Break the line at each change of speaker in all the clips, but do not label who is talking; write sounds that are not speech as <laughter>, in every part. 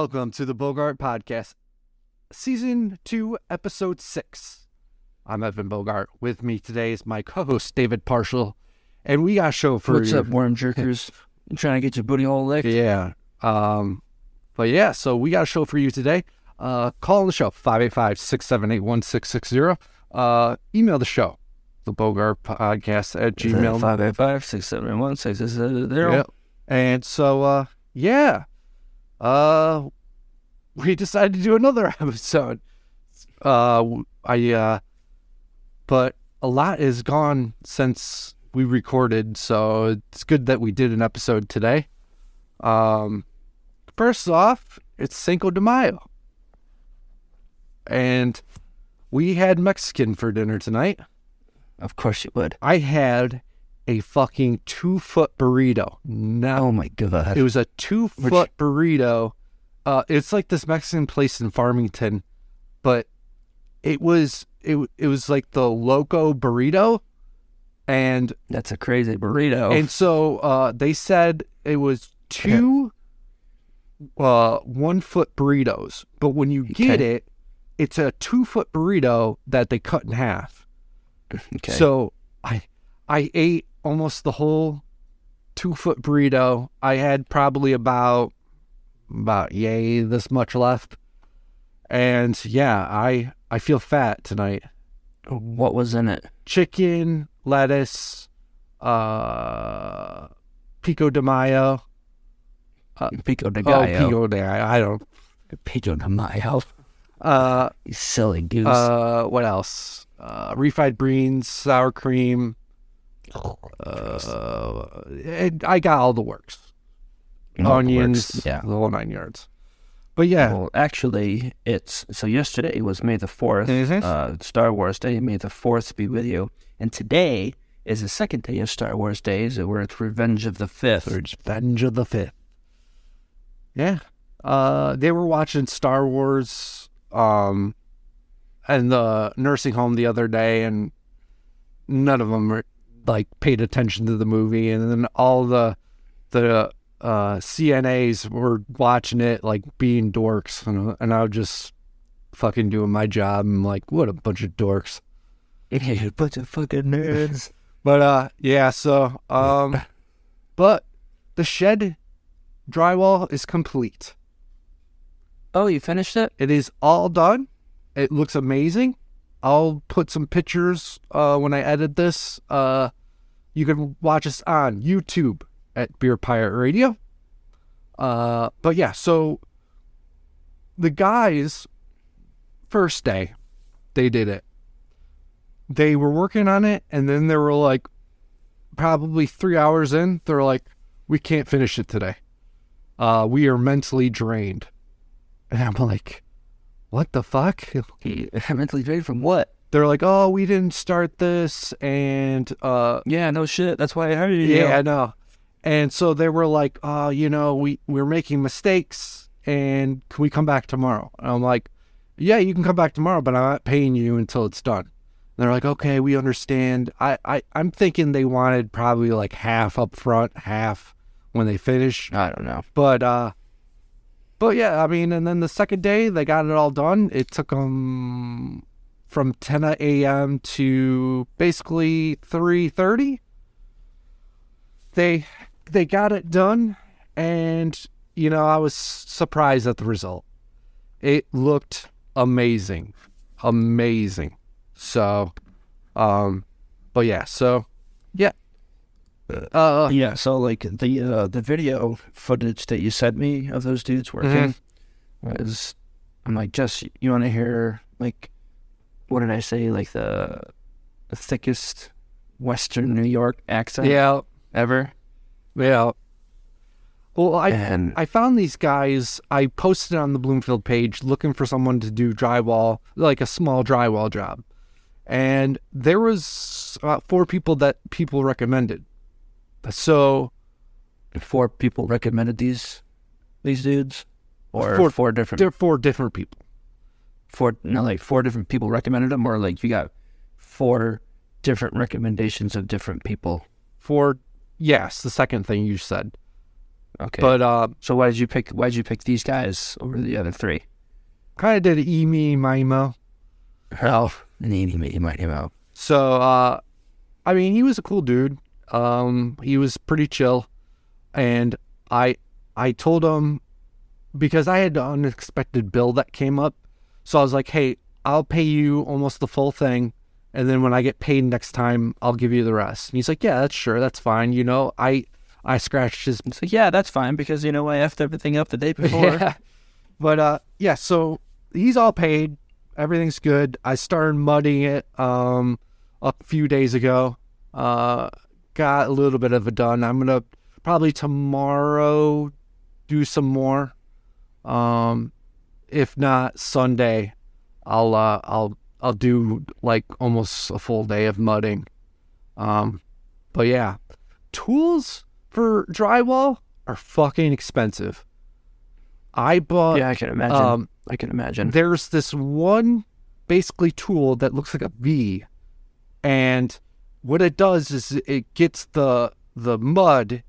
Welcome to the Bogart Podcast, Season 2, Episode 6. I'm Evan Bogart. With me today is my co host, David Parshall. And we got a show for
What's
you.
up, worm jerkers? You <laughs> trying to get your booty hole licked?
Yeah. Um, but yeah, so we got a show for you today. Uh, call the show 585 678 1660. Uh, email the show, the Bogart Podcast at gmail.
Five eight five six seven one six six zero.
Yep. And so, uh, yeah, uh, we decided to do another <laughs> episode. Uh, I, uh, but a lot is gone since we recorded, so it's good that we did an episode today. Um, first off, it's Cinco de Mayo. And we had Mexican for dinner tonight.
Of course you would.
I had a fucking two foot burrito. Now
Oh my god.
it was a two foot burrito. Uh, it's like this Mexican place in Farmington, but it was it it was like the loco burrito, and
That's a crazy burrito.
and so uh, they said it was two uh one foot burritos, but when you get
Okay.
it, it's a two foot burrito that they cut in half. <laughs>
okay.
So I I ate almost the whole two foot burrito. I had probably about about yay this much left. And yeah, I I feel fat tonight.
what was in it?
Chicken, lettuce, uh pico de mayo.
Pico de
Oh,
gallo.
pico de I don't
Pico de mayo.
uh
You silly goose.
uh what else? Uh refried beans, sour cream, uh, and I got all the works.
All the
onions,
works, Yeah.
the whole nine yards. But yeah,
Well, actually, it's so yesterday was May the 4th,
Mhm.
uh, Star Wars Day. May the 4th be with you. And today is the second day of Star Wars Days, where it's Revenge of the 5th.
Revenge of the Fifth. Yeah, uh, they were watching Star Wars, um, in the nursing home the other day, and none of them were, like paid attention to the movie, and then all the the uh, CNAs were watching it like being dorks, and, and I was just fucking doing my job. and like, what a bunch of dorks.
a bunch of fucking nerds. <laughs>
But uh yeah, so um <laughs> but the shed drywall is complete.
Oh, you finished it?
It is all done. It looks amazing. I'll put some pictures uh when I edit this. Uh you can watch us on YouTube at Beer Pirate Radio. Uh but yeah, so the guys first day they did it. They were working on it and then they were like probably 3 hours in, they're like we can't finish it today. Uh we are mentally drained. And I'm like what the fuck? <laughs>
Mentally drained from what?
They're like, "Oh, we didn't start this and uh
Yeah, no shit. That's why I hired you.
yeah, I know. And so they were like, "Oh, you know, we we're making mistakes, and can we come back tomorrow?" And I'm like, "Yeah, you can come back tomorrow, but I'm not paying you until it's done." And they're like, "Okay, we understand." I I I'm thinking they wanted probably like half up front, half when they finish.
I don't know.
But uh, but yeah, I mean, and then the second day they got it all done. It took them from 10 a.m. to basically 3:30. They they got it done, and you know I was surprised at the result. It looked amazing, amazing. So, um, but yeah, so yeah. Uh,
Yeah, so like the uh, the video footage that you sent me of those dudes working was, I'm like, Jess, you want to hear like, what did I say? Like the, the thickest Western New York accent
yeah,
ever.
yeah. Well, I
and
I found these guys. I posted on the Bloomfield page looking for someone to do drywall, like a small drywall job, and there was about four people that people recommended. So
four people recommended these these dudes, or
Four-
four, different
they're four different people.
four no like four different people recommended them, or like you got four different recommendations of different people.
For yes, the second thing you said.
Okay.
But uh,
so why did you pick? Why did you pick these guys over the other three?
kind of did an e me Mimo.
Oh, needy me, might him out.
So, uh, I mean, he was a cool dude. Um, he was pretty chill, and I, I told him because I had an unexpected bill that came up. So I was like, "Hey, I'll pay you almost the full thing, and then when I get paid next time, I'll give you the rest." And he's like, "Yeah, that's sure, that's fine." You know, I, I scratched his
So yeah, that's fine because you know I effed everything up the day <laughs> before.
yeah. But uh yeah, so he's all paid. Everything's good. I started mudding it um a few days ago. Uh got a little bit of it done. I'm gonna probably tomorrow do some more. Um if not Sunday, I'll uh I'll I'll do like almost a full day of mudding. Um but yeah. Tools for drywall are fucking expensive. I bought
Yeah, I can imagine.
um
I can imagine.
there's this one basically tool that looks like a V and what it does is it gets the the mud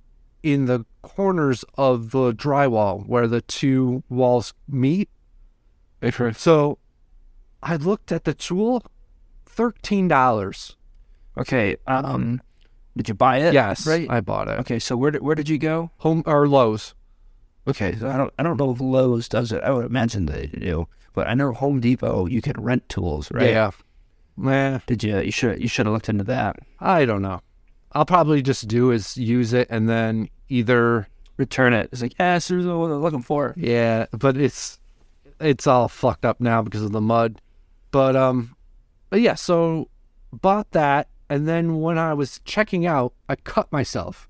in the corners of the drywall where the two walls meet. So I looked at the tool, thirteen dollars.
Okay. Um, did you buy it?
Yes,
Right.
I bought it.
Okay. So where did where did you go?
Home or Lowe's.
Okay. So I don't I don't know if Lowe's does it. I would imagine they do, but I know Home Depot you can rent tools, right?
Yeah. Man,
Did you? You should you should have looked into that.
I don't know. I'll probably just do is use it and then either
Return it. It's like yes, here's what I'm looking for.
Yeah, but it's it's all fucked up now because of the mud. But um but yeah, so bought that and then when I was checking out, I cut myself.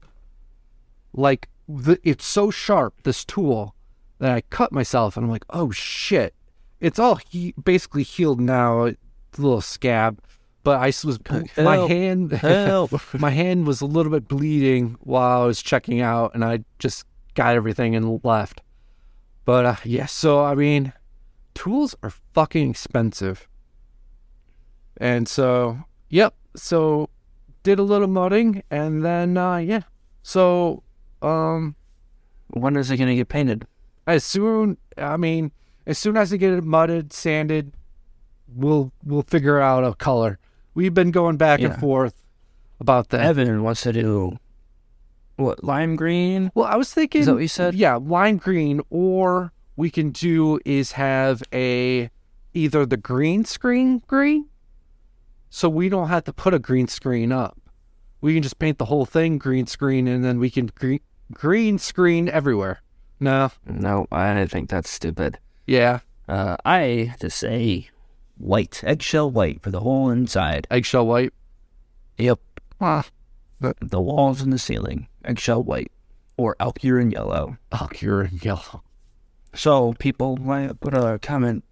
Like the, it's so sharp this tool that I cut myself and I'm like, "Oh shit." It's all he- basically healed now, little scab, but I was my hand <laughs>
Help.
my hand was a little bit bleeding while I was checking out, and I just got everything and left. But uh, yeah, so I mean, tools are fucking expensive, and so yep. So did a little mudding, and then uh, yeah. So um,
When is it gonna get painted?
as soon I mean, as soon as I get it mudded, sanded, we'll we'll figure out a color. We've been going back and forth about that.
Evan wants to do what lime green.
Well, I was thinking.
Is that what you said?
Yeah, lime green, or we can do is have a either the green screen green, so we don't have to put a green screen up. We can just paint the whole thing green screen, and then we can green green screen everywhere. No,
No, I think that's stupid.
yeah,
Uh, I to say white, eggshell white for the whole inside.
eggshell white.
Yep.
Ah,
The walls and the ceiling, eggshell white, or Alcurin yellow.
you're yellow.
So people might put a comment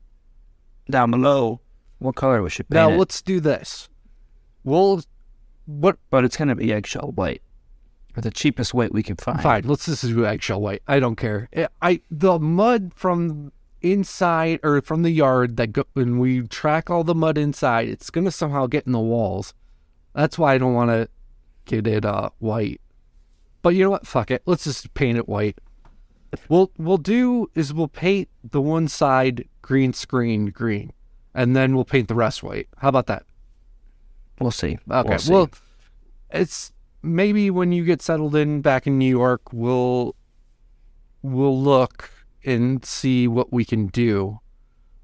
down below what color we should paint
Now
it.
let's do this. We'll what
but it's gonna be eggshell white, or the cheapest white we can find.
Fine, let's just do eggshell white. I don't care. I the mud from inside or from the yard that go, when we track all the mud inside, it's gonna somehow get in the walls. That's why I don't want to get it uh white. But you know what? Fuck it. Let's just paint it white. We'll we'll do is we'll paint the one side green screen green, and then we'll paint the rest white. How about that?
We'll see.
Okay.
We'll see.
Well, it's maybe when you get settled in back in New York, we'll we'll look and see what we can do,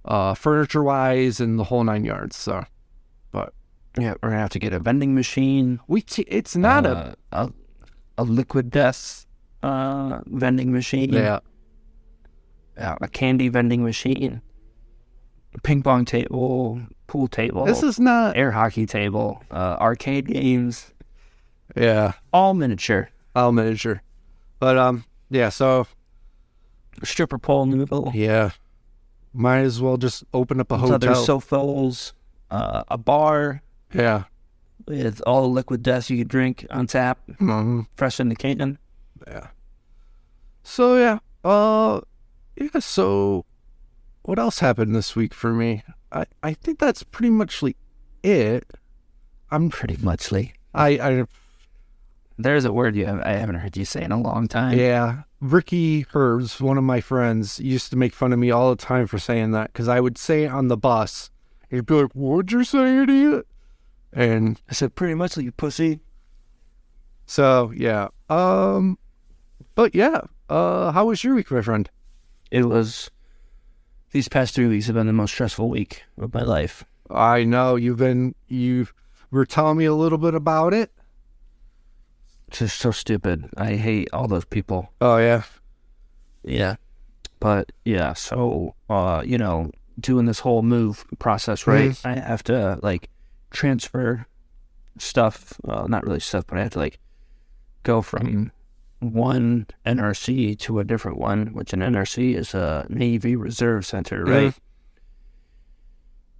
uh, furniture wise and the whole nine yards. So but
yeah, we're gonna have to get a vending machine.
we t- it's not a
uh, a a liquid death uh, vending machine.
yeah
a candy vending machine, a ping pong table, pool table,
this is not
air hockey table, uh, arcade games,
yeah
all miniature.
I'll miniature, but um yeah so
Stripper pole middle.
yeah might as well just open up a hotel.
there's sofas, uh, a bar
yeah.
with all the liquid death you could drink on tap,
Mhm.
fresh in the can.
Yeah. So yeah, uh, yeah. So, what else happened this week for me? I I think that's pretty much like it. I'm
Pretty muchly.
I I
There's a word you have, I haven't heard you say in a long time.
yeah. Ricky Herbs, one of my friends, used to make fun of me all the time for saying that because I would say it on the bus. He'd be like, "What'd you say, idiot?" And
I said pretty much like you pussy.
so yeah. Um, but yeah. Uh, how was your week, my friend?
It was these past three weeks have been the most stressful week of my life.
I know you've been you were telling me a little bit about it.
Just so stupid. I hate all those people.
Oh yeah.
Yeah. But yeah, so uh, you know, doing this whole move process, right? I have to like transfer stuff, well, not really stuff, but I have to like go from one NRC to a different one, which an NRC is a Navy Reserve Center, right?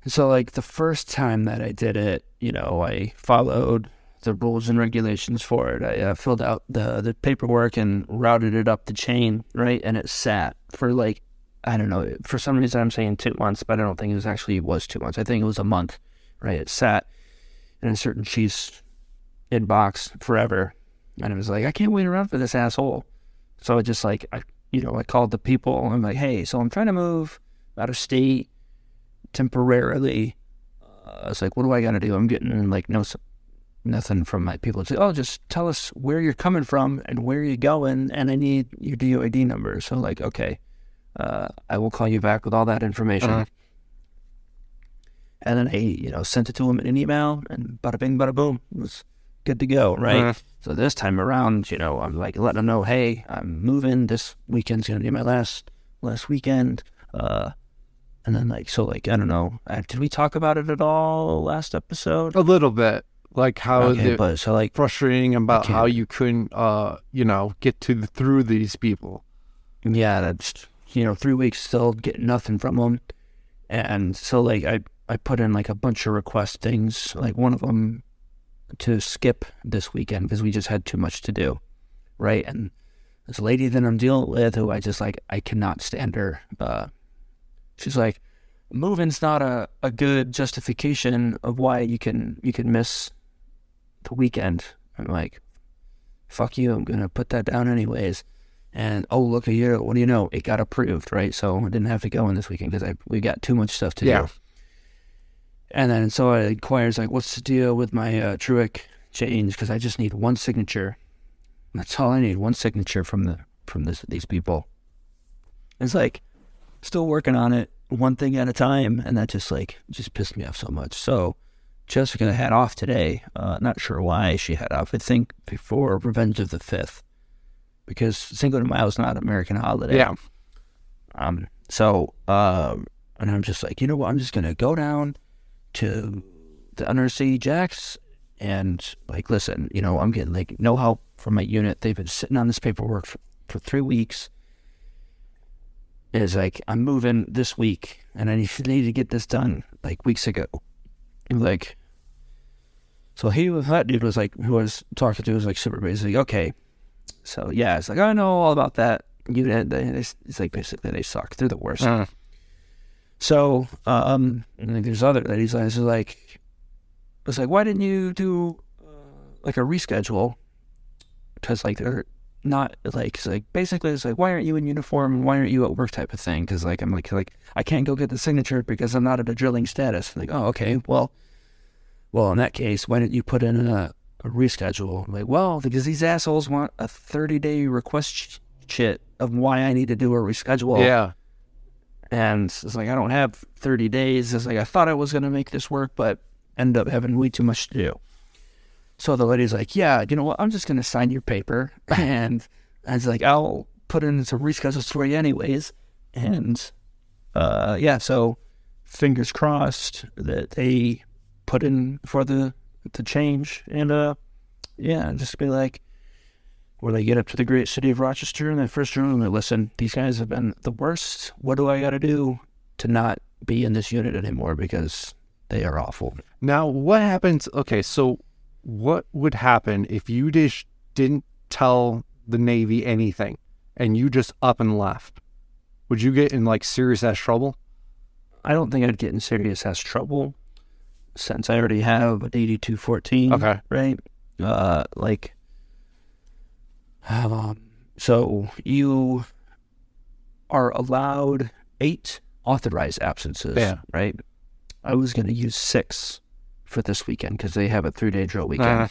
So like the first time that I did it, you know, I followed the rules and regulations for it. I uh, filled out the the paperwork and routed it up the chain, right? And it sat for like I don't know. For some reason, I'm saying two months, but I don't think it was actually was two months. I think it was a month, right? It sat in a certain chief's inbox forever, and it was like, I can't wait around for this asshole. So I just like I, you know, I called the people. And I'm like, hey, so I'm trying to move out of state temporarily. Uh, I was like, what do I got to do? I'm getting like no nothing from my people. It's like, oh, just tell us where you're coming from and where you're going, and I need your DOID number. So like, okay, uh, I will call you back with all that information.
Uh-huh.
And then I, you know, sent it to him in an email, and bada bing, bada boom, it was good to go, right?
Uh-huh.
So this time around, you know, I'm like letting them know, hey, I'm moving. This weekend's gonna be my last last weekend. Uh, and then like, so like, I don't know. Uh, did we talk about it at all last episode?
A little bit, like how
okay,
the
but so like,
frustrating about how you couldn't, uh, you know, get to the, through these people.
yeah, that's you know, three weeks still getting nothing from them, and so like, I I put in like a bunch of request things. Like one of them to skip this weekend because we just had too much to do, right? And this lady that I'm dealing with, who I just like, I cannot stand her. Uh, she's like, moving's not a, a good justification of why you can you can miss the weekend. I'm like, fuck you, I'm gonna put that down anyways. And oh look at you, what do you know? It got approved, right? So I didn't have to go in this weekend because we got too much stuff to
Yeah.
do. And then so I inquires like, what's the deal with my uh, Truic change? Because I just need one signature. That's all I need, one signature from the from this these people. It's like still working on it, one thing at a time, and that just like just pissed me off so much. So Jessica had off today. Uh, not sure why she had off. I think before Revenge of the Fifth, because Cinco de Mayo is not an American holiday.
Yeah.
Um. So, um, and I'm just like, you know what? I'm just gonna go down to the NRC Jacks and like, listen, you know, I'm getting like no help from my unit. They've been sitting on this paperwork for, for three weeks. It's like I'm moving this week, and I need, need to get this done like weeks ago. Like, so he was that dude was like who I was talking to was like super basically okay. So yeah, it's like I know all about that unit. They, they, it's like basically they suck. They're the worst.
Uh,
So, um, like there's other ladies that is like, it's like, why didn't you do uh, like a reschedule? Because like they're not like it's like basically it's like why aren't you in uniform and why aren't you at work type of thing? Because like I'm like like I can't go get the signature because I'm not at a drilling status. Like oh okay well, well in that case why didn't you put in a, a reschedule? I'm like well because these assholes want a 30 day request sh- shit of why I need to do a reschedule.
yeah.
And it's like, I don't have 30 days. It's like, I thought I was going to make this work, but end up having way too much to do. So the lady's like, yeah, you know what? I'm just going to sign your paper. <laughs> And I was like, I'll put in some reschedules for you anyways. And uh, yeah, so fingers crossed that they put in for the, the change. And uh, yeah, just be like, where they get up to the great city of Rochester in that first room and they listen, these guys have been the worst. What do I got to do to not be in this unit anymore because they are awful?
Now, what happens? Okay, so what would happen if you just didn't tell the Navy anything and you just up and left? Would you get in like serious ass trouble?
I don't think I'd get in serious ass trouble since I already have an 8214.
Okay.
Right? Uh, like, um, So you are allowed eight authorized absences.
Yeah.
Right. I was going to use six for this weekend because they have a three day drill weekend.
Uh-huh.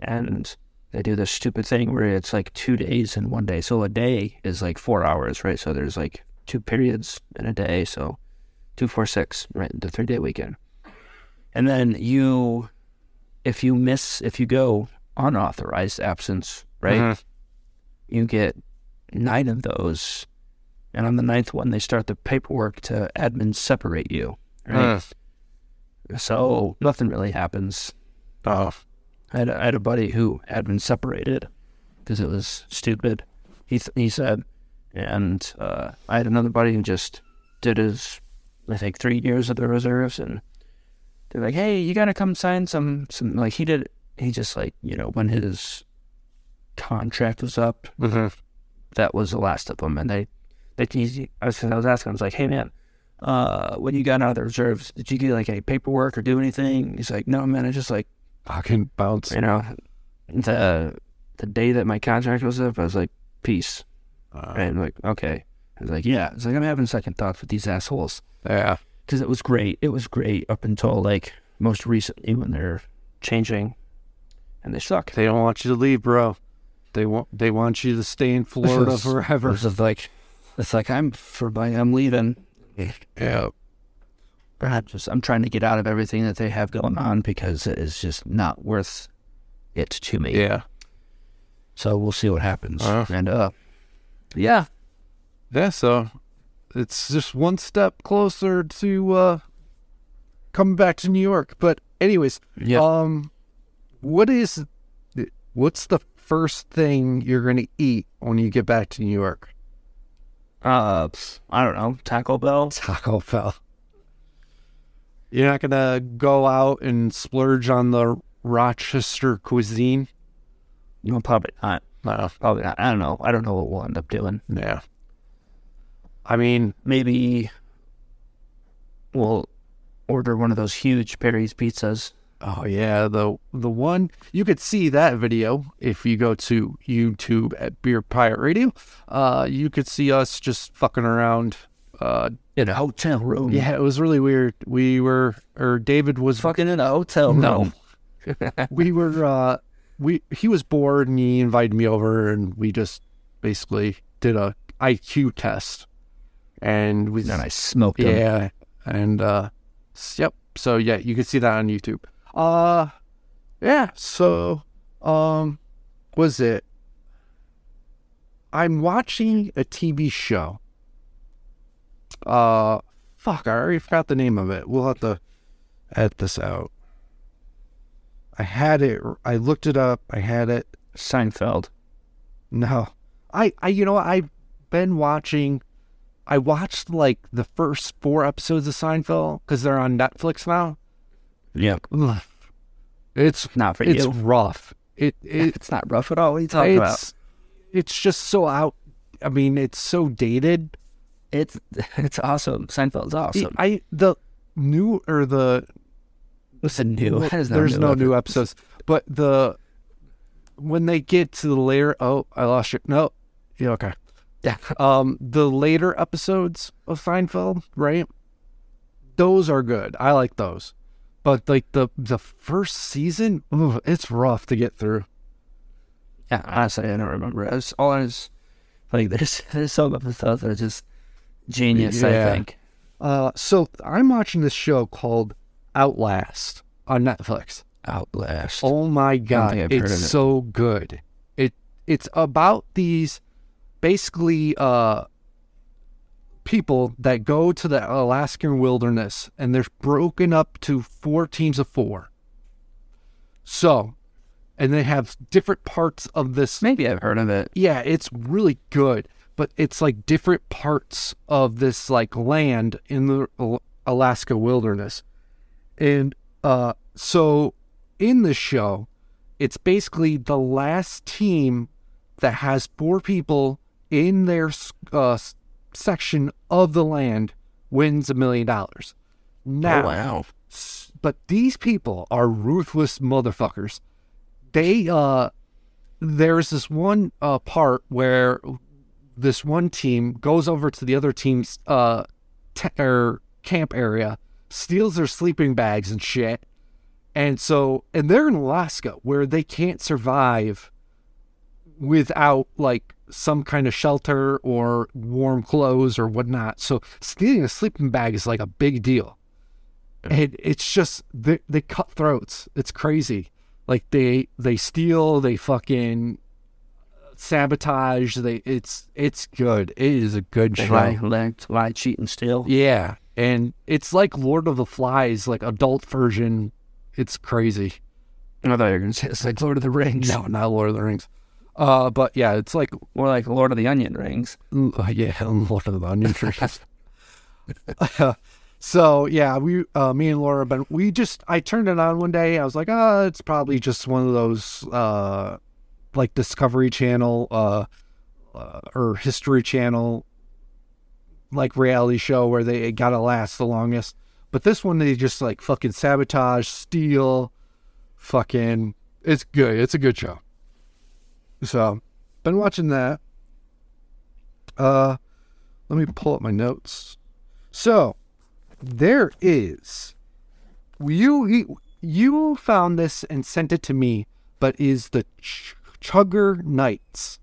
And they do this stupid thing where it's like two days in one day. So a day is like four hours, right? So there's like two periods in a day. So two, four, six, right? The three day weekend. And then you, if you miss, if you go unauthorized absence, right?
Mhm.
You get nine of those. And on the ninth one, they start the paperwork to admin separate you, right?
Uh,
So nothing really happens.
oh.
I had, a, I had a buddy who had been separated because it was stupid. He th- he said, and uh, I had another buddy who just did his, I think, three years of the reserves, and they're like, "Hey, you gotta come sign some some." Like he did, he just like you know when his contract was up,
Mhm.
that was the last of them, and they they he, I was I was asking, I was like, "Hey man." Uh, when you got out of the reserves, did you get like any paperwork or do anything? He's like, no, man, I just like
Fucking bounce.
you know, the the day that my contract was up, I was like, peace.
Uh,
And like, okay. I was like, yeah. It's like I'm having second thoughts with these assholes
yeah.
because it was great. It was great up until like most recently when they're changing, and they suck.
They don't want you to leave, bro. They want they want you to stay in Florida <laughs>
is-
forever.
It's like, it's like I'm for I'm leaving.
Yeah.
I'm just I'm trying to get out of everything that they have going on because it is just not worth it to me.
Yeah.
So we'll see what happens.
Uh.
and uh, yeah,
Yeah, so it's just one step closer to uh coming back to New York. But anyways,
yeah.
um what is what's the first thing you're gonna eat when you get back to New York?
Uh, I don't know, Taco Bell. <laughs>
Taco Bell. You're not gonna go out and splurge on the Rochester cuisine?
No, probably not.
No.
Probably not. I don't know. I don't know what we'll end up doing.
Yeah. I mean,
Maybe we'll order one of those huge Perry's pizzas.
Oh yeah, the the one you could see that video if you go to YouTube at Beer Pirate Radio. Uh, you could see us just fucking around. Uh,
In a hotel room.
yeah, it was really weird. We were, or David was
Fucking in a hotel room.
no, <laughs> <laughs> we were. Uh, we he was bored and he invited me over and we just basically did a IQ test, and we
And I smoked
yeah, and uh, yep. So yeah, you can see that on YouTube. Uh, yeah. So, um, was it? I'm watching a TV show. Uh, fuck, I already forgot the name of it. We'll have to edit this out. I had it. I looked it up. I had it.
Seinfeld.
No, I, I, you know. I've been watching. I watched like the first four episodes of Seinfeld because they're on Netflix now.
Yep.
Ugh. It's
Not for
it's
you.
rough. It <laughs> it
It's not rough at all. What are you talking about?
it's it's just so out. I mean, it's so dated.
It's <laughs> it's awesome. Seinfeld's awesome.
I the new or the
Listen, new.
well,
There's
there's no new episodes, but the when they get to the later. Oh, I lost you. No, yeah, okay.
Yeah.
Um, the later episodes of Seinfeld, right? Those are good. I like those. But like the the first season, ooh, it's rough to get through.
Yeah, honestly, I don't remember. I was all I was like, <laughs> there's there's some episodes that are just genius.
Yeah.
I think.
Uh, so I'm watching this show called Outlast on Netflix.
Outlast.
Oh my god,
think I've heard
it's
of it.
so good. It it's about these basically uh people that go to the Alaskan wilderness and they're broken up to four teams of four. So, and they have different parts of this
Maybe I've heard of it.
yeah, it's really good, but it's like different parts of this like land in the Alaska wilderness. And uh so in the show, it's basically the last team that has four people in their uh, section of the land wins a million dollars. Now,
oh wow.
But these people are ruthless motherfuckers. They uh there's this one uh, part where this one team goes over to the other team's uh, te- or camp area, steals their sleeping bags and shit. And so, and they're in Alaska where they can't survive without like some kind of shelter or warm clothes or whatnot. So stealing a sleeping bag is like a big deal. And it's just they, they cut throats. It's crazy. Like they they steal, they fucking sabotage. They it's it's good. It is a good
They
show.
lie, lie, lie, cheat, and steal.
Yeah, and it's like Lord of the Flies, like adult version. It's crazy.
I thought you were gonna say it's like Lord of the Rings.
No, not Lord of the Rings. Uh, but yeah, it's like
more like Lord of the Onion Rings.
uh, yeah, <laughs> Lord of the Onion <laughs> Trees. <laughs> so yeah, we, uh, me and Laura, but we just, I turned it on one day. I was like, oh, it's probably just one of those, uh, like Discovery Channel, uh, uh or History Channel, like reality show where they gotta last the longest. But this one, they just like fucking sabotage, steal, fucking. It's good. It's a good show. So, been watching that. Uh, let me pull up my notes. So, there is you you found this and sent it to me, but is the Ch- Chugger Knights.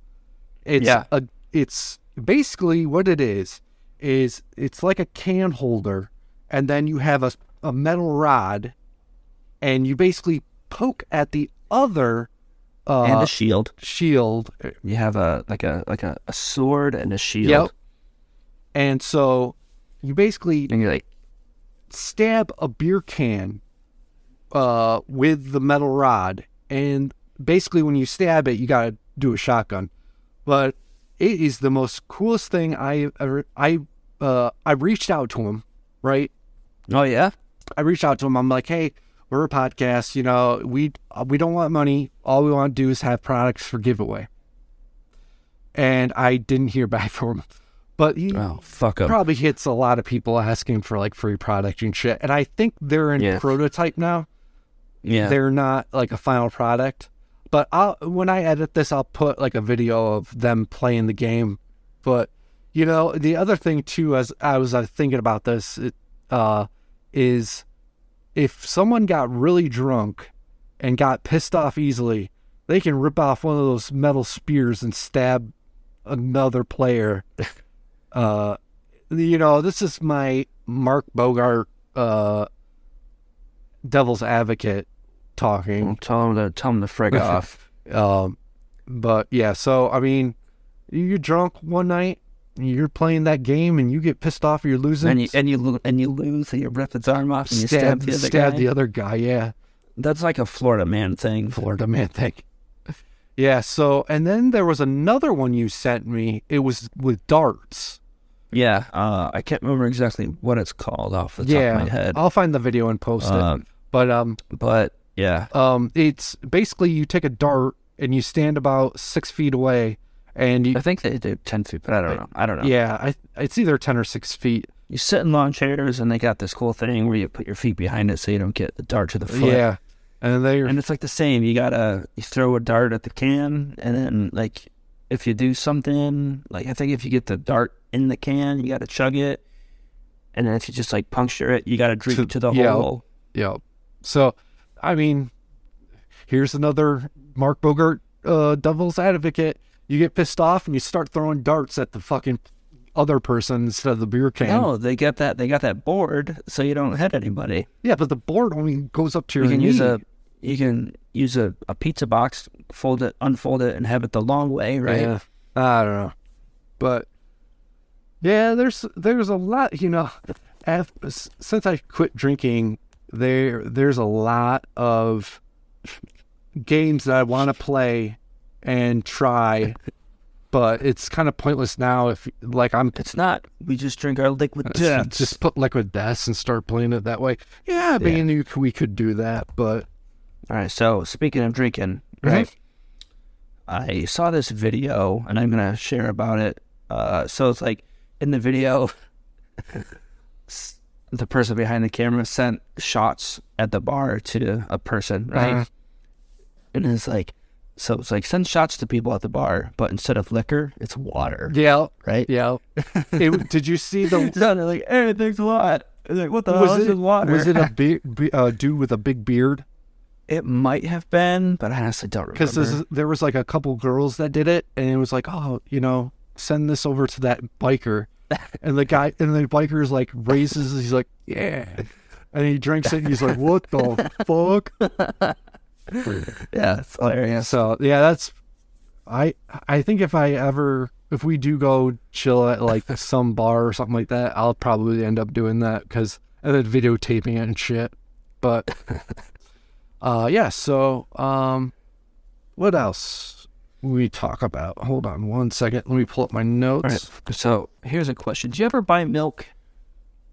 It's
Yeah.
a it's basically what it is is it's like a can holder and then you have a a metal rod and you basically poke at the other uh
and a shield.
shield
You have a like a like a, a sword and a shield.
Yep. And so you basically
And you're like,
stab a beer can uh, with the metal rod. And basically, when you stab it, you got to do a shotgun. But it is the most coolest thing I ever. I uh, I reached out to him, right?
oh yeah,
I reached out to him. I'm like, hey, we're a podcast. You know, we we don't want money. All we want to do is have products for giveaway. And I didn't hear back <laughs> from him, but he
oh fuck up.
probably hits a lot of people asking for like free product and shit. And I think they're in
Yeah.
prototype now.
yeah,
They're not like a final product. But I'll, when I edit this, I'll put like a video of them playing the game. But you know, the other thing too, as I was uh, thinking about this, it, uh, is if someone got really drunk and got pissed off easily, they can rip off one of those metal spears and stab another player. <laughs> uh, you know, this is my Mark Bogart, uh, devil's advocate talking.
Well, tell him to tell him to frig <laughs> off.
Um, but yeah, so I mean, you're drunk one night, you're playing that game, and you get pissed off, you're losing.
And you and you and you lose, and you rip its arm off, and you
stab,
stab, the other
stab
guy.
the other guy. Yeah,
That's like a Florida man thing.
Florida man thing. Yeah. So, and then there was another one you sent me. It was with darts.
Yeah, uh, I can't remember exactly what it's called off the top
yeah,
of my head.
I'll find the video and post it.
Um,
But um,
but yeah,
um, it's basically you take a dart and you stand about six feet away, and you
I think they do ten feet, but I don't know. I don't know.
yeah, I, it's either ten or six feet.
You sit in lawn chairs, and they got this cool thing where you put your feet behind it so you don't get the dart to the foot.
Yeah, and they
and it's like the same. You gotta you throw a dart at the can, and then like if you do something, like I think if you get the dart in the can, you gotta chug it, and then if you just like puncture it, you gotta drink
To-
to the
yeah.
hole.
Yeah. So, I mean, here's another Mark Bogart uh, devil's advocate. You get pissed off and you start throwing darts at the fucking other person instead of the beer can.
No, they get that. They got that board, so you don't hit anybody.
Yeah, but the board only goes up to your.
You can
knee.
use a you can use a, a pizza box, fold it, unfold it, and have it the long way, right?
Yeah. I don't know, but yeah, there's there's a lot. You know, af since I quit drinking, there there's a lot of games that I want to play and try, but it's kind of pointless now. If like I'm
It's not. We just drink our liquid <laughs>
just,
death.
just put liquid death and start playing it that way. Yeah, I mean you, we could do that, but
All right. So speaking of drinking,
Mhm.
right? I saw this video, and I'm gonna share about it. Uh, so it's like in the video, <laughs> s- the person behind the camera sent shots at the bar to a person, right?
Uh-huh.
And it's like, So it's like send shots to people at the bar, but instead of liquor, it's water,
Yeah,
right?
yeah. It- did you see the? <laughs>
So they're like, hey, thanks a lot. It's like, what the hell?
Was it
is water.
was it a <laughs> big be- uh, dude with a big beard?
It might have been, but I honestly don't remember.
Because there was like a couple girls that did it, and it was like, oh, you know, send this over to that biker, <laughs> and the guy and the biker is like raises, he's like, yeah, and he drinks it, and he's like, what the fuck? <laughs>
yeah, it's hilarious.
So yeah, that's I I think if I ever if we do go chill at like <laughs> some bar or something like that, I'll probably end up doing that because and then videotaping it and shit. But <laughs> uh yeah, so um what else we talk about? Hold on one second. Let me pull up my notes.
Right. So here's a question: Do you ever buy milk?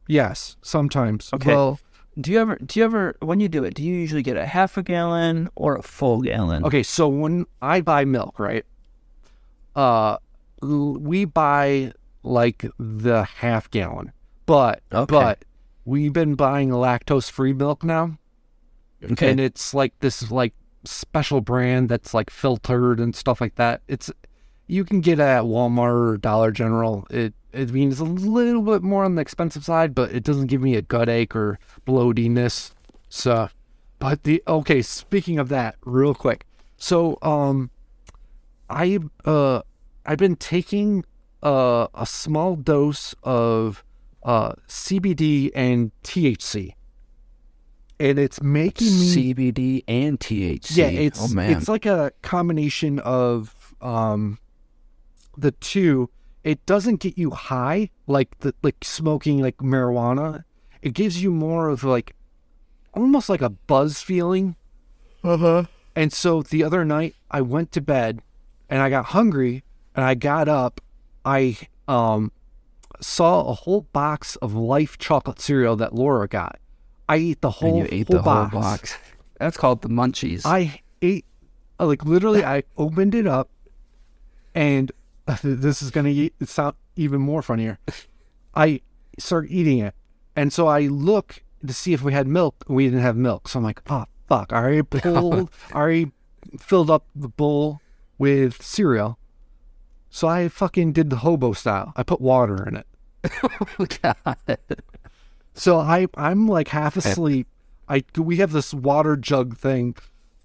Yes, sometimes.
Okay.
Well,
Do you ever? Do you ever? When you do it, do you usually get a half a gallon or a full gallon?
Okay, so when I buy milk, right? Uh we buy like the half gallon. But
Okay.
but we've been buying lactose free milk now.
Okay.
And it's like this like special brand that's like filtered and stuff like that. It's you can get it at Walmart or Dollar General. It it means a little bit more on the expensive side, but it doesn't give me a gut ache or bloatiness. So but the okay, speaking of that, real quick. So um I uh I've been taking uh, a small dose of uh CBD and THC. And it's making me
CBD and THC.
yeah, it's
oh man.
it's like a combination of um the two. It doesn't get you high like the like smoking like marijuana. It gives you more of like almost like a buzz feeling.
uh-huh.
And so the other night I went to bed and I got hungry and I got up. I um saw a whole box of Life chocolate cereal that Laura got. I ate the whole,
And you ate
whole
the
box.
whole box. That's called the munchies.
I ate like literally I opened it up and <laughs> this is gonna e- sound even more funnier. I start eating it, and so I look to see if we had milk. We didn't have milk, so I'm like, oh fuck! I already <laughs> pulled, I already filled up the bowl with cereal. So I fucking did the hobo style. I put water in it. <laughs>
oh god.
So I I'm like half asleep. I we have this water jug thing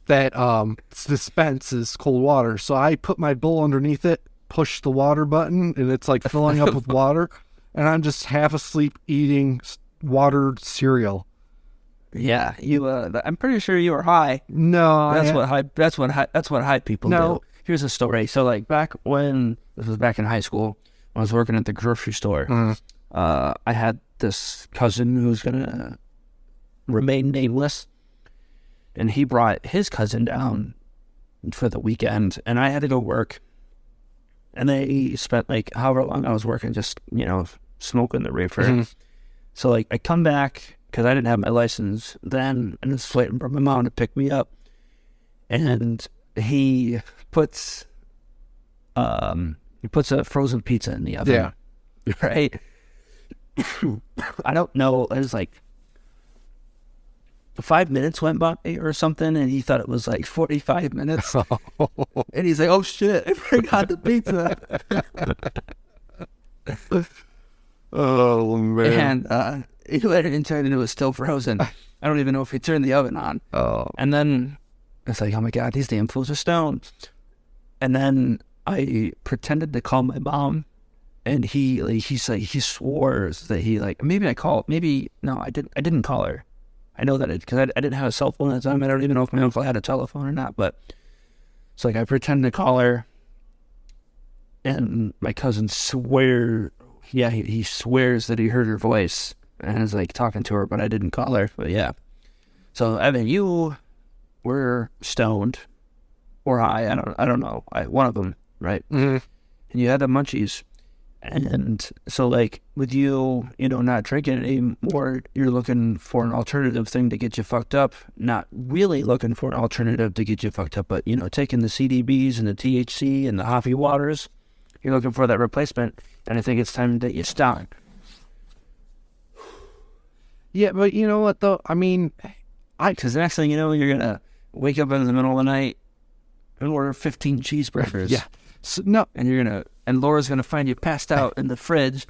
that um dispenses cold water. So I put my bowl underneath it, push the water button, and it's like filling up with <laughs> water. And I'm just half asleep eating watered cereal.
Yeah, you. Uh, I'm pretty sure you were high.
No,
That's what high. That's what high. That's what high people
No.
do. Here's a story. So like back when this was back in high school, when I was working at the grocery store,
Mhm.
uh, I had this cousin who's gonna remain nameless, and he brought his cousin down for the weekend, and I had to go work. And they spent like however long I was working, just you know, smoking the reefer.
Mhm.
So like I come back because I didn't have my license then, and it's waiting for my mom to pick me up, and he puts, um, he puts a frozen pizza in the oven.
Yeah.
right. <coughs> I don't know. It was like five minutes went by or something, and he thought it was like forty-five minutes, <laughs> and he's like, "Oh shit, I forgot the pizza." <laughs>
oh man.
and uh, he let it into it, and it was still frozen. I don't even know if he turned the oven on. <laughs>
oh.
And then it's like, oh my god, these damn fools are stoned. And then I pretended to call my mom, and he like he's like he swores that he like maybe I called maybe no I didn't I didn't call her. I know that it because I, I didn't have a cell phone at the time. I don't even know if my uncle had a telephone or not. But it's like I pretended to call her, and my cousin swear, yeah, he, he swears that he heard her voice and is like talking to her, but I didn't call her. But yeah, so Evan, you were stoned or high. I don't I don't know. I, one of them, right?
Mhm.
And you had the munchies. And so like with you, you know, not drinking anymore, you're looking for an alternative thing to get you fucked up. Not really looking for an alternative to get you fucked up, but you know, taking the CDBs and the THC and the hoppy waters, you're looking for that replacement. And I think it's time that you stop.
Yeah, but you know what though? I mean, I
Because the next thing you know, you're gonna wake up in the middle of the night and order 15 cheeseburgers.
Yeah. So, no,
And you're going to, and Laura's going to find you passed out in the fridge.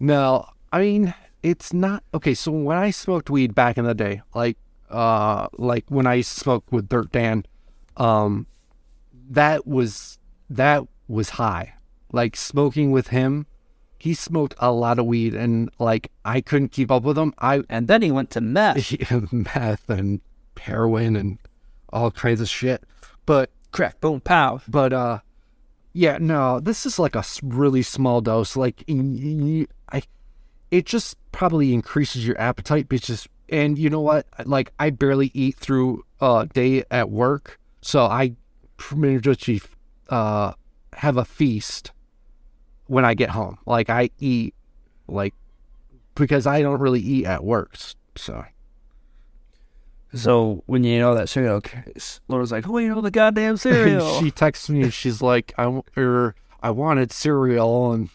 No, I mean it's not okay. So when I smoked weed back in the day, like uh, like when I smoked with Dirt Dan, um, that was that was high. Like smoking with him, he smoked a lot of weed, and like I couldn't keep up with him. I
And then he went to meth. <laughs>
meth and heroin and all kinds of shit. But
Crack, boom, pow.
but uh, yeah, no, this is like a really small dose. Like, I, it just probably increases your appetite, because and you know what? Like, I barely eat through a day at work, so I pretty uh have a feast when I get home. Like, I eat like because I don't really eat at work, so.
So when you know that cereal, case, Laura's like, "Who ate all the goddamn <laughs> cereal?"
she texts me. She's like, I or I wanted cereal, and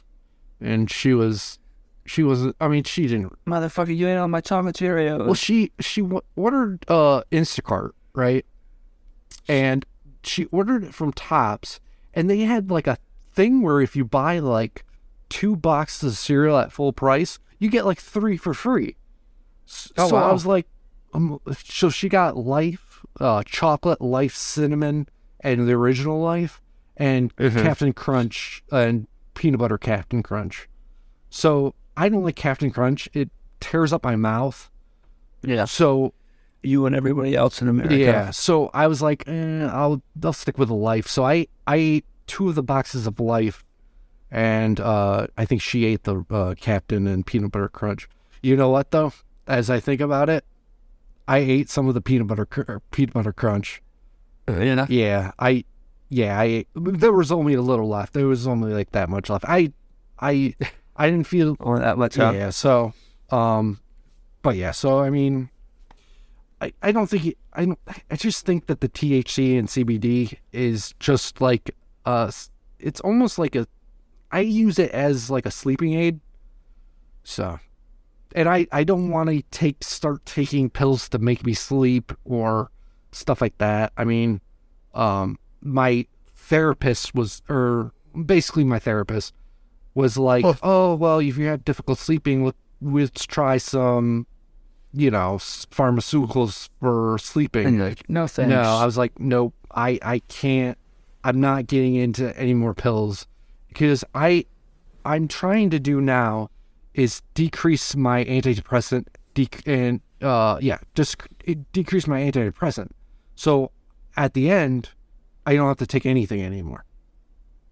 and she was, she was. I mean, she didn't.
Motherfucker, you ate all my chocolate Cheerios.
Well, she she w- ordered uh Instacart right, and she ordered it from Tops, and they had like a thing where if you buy like two boxes of cereal at full price, you get like three for free.
Oh,
so I was like, um, so she got Life, uh, chocolate, Life cinnamon, and the original Life, and
Mhm.
Captain Crunch and peanut butter Captain Crunch. So I don't like Captain Crunch. It tears up my mouth.
yeah,
So
you and everybody else in America.
yeah, so I was like, eh, I'll I'll stick with the life. So I I ate two of the boxes of life, and uh, I think she ate the uh, Captain and peanut butter crunch. You know what though? As I think about it, I ate some of the peanut butter cr- peanut butter crunch.
Uh.
Yeah, I yeah I ate, there was only a little left. There was only like that much left. I I I didn't feel <laughs>
Or that much.
yeah. So, um, but yeah. So I mean, I I don't think I don't. I just think that the THC and CBD is just like uh, it's almost like a. I use it as like a sleeping aid. So, and I I don't want to take start taking pills to make me sleep or stuff like that. I mean, um, my therapist was or basically my therapist was like,
Oh.
oh, well, if you have difficult sleeping, let, let's try some, you know, pharmaceuticals for sleeping.
And you're like, no thanks.
No, I was like, nope, I, I can't. I'm not getting into any more pills because I, I'm trying to do now is decrease my antidepressant, dec- and uh, yeah, just it decrease my antidepressant. So at the end, I don't have to take anything anymore.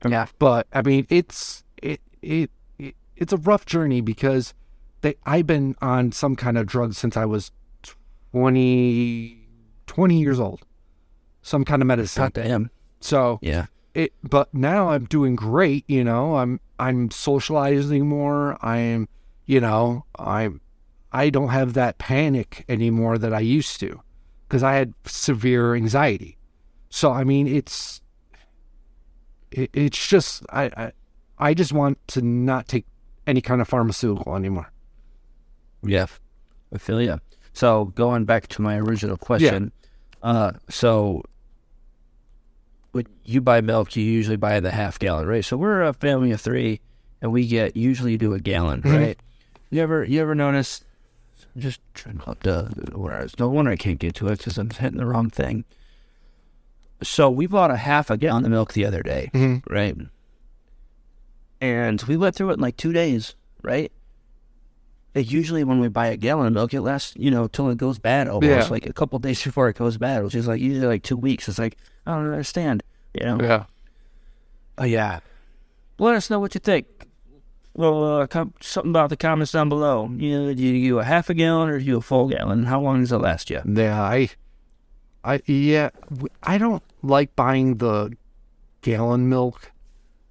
yeah.
But I mean, it's it it, it it's a rough journey because they I've been on some kind of drug since I was 20, 20 years old, some kind of medicine.
God damn.
So
Yeah.
It, but now I'm doing great. You know, I'm I'm socializing more. I'm, you know, I'm I don't have that panic anymore that I used to, because I had severe anxiety. So I mean, it's it, it's just I, I I just want to not take any kind of pharmaceutical anymore.
Yeah. I feel you. So going back to my original question, uh, so when you buy milk, you usually buy the half gallon, right? So we're a family of three, and we get usually do a gallon,
Mhm.
right? You ever you ever notice? I'm just trying to the where I was. No wonder I can't get to it because I'm hitting the wrong thing. So we bought a half a gallon of milk the other day,
Mm-hmm.
right? And we went through it in like two days, right? Usually when we buy a gallon of milk, it lasts, you know, till it goes bad almost,
Yeah.
like a couple days <laughs> before it goes bad, which is like usually like two weeks. It's like, I don't understand, you know?
Yeah.
Oh, yeah. Let us know what you think. Well, uh, com- something about the comments down below. You know, do you a half a gallon or do you a full gallon? How long does it last you?
Yeah, I, I yeah, I don't like buying the gallon milk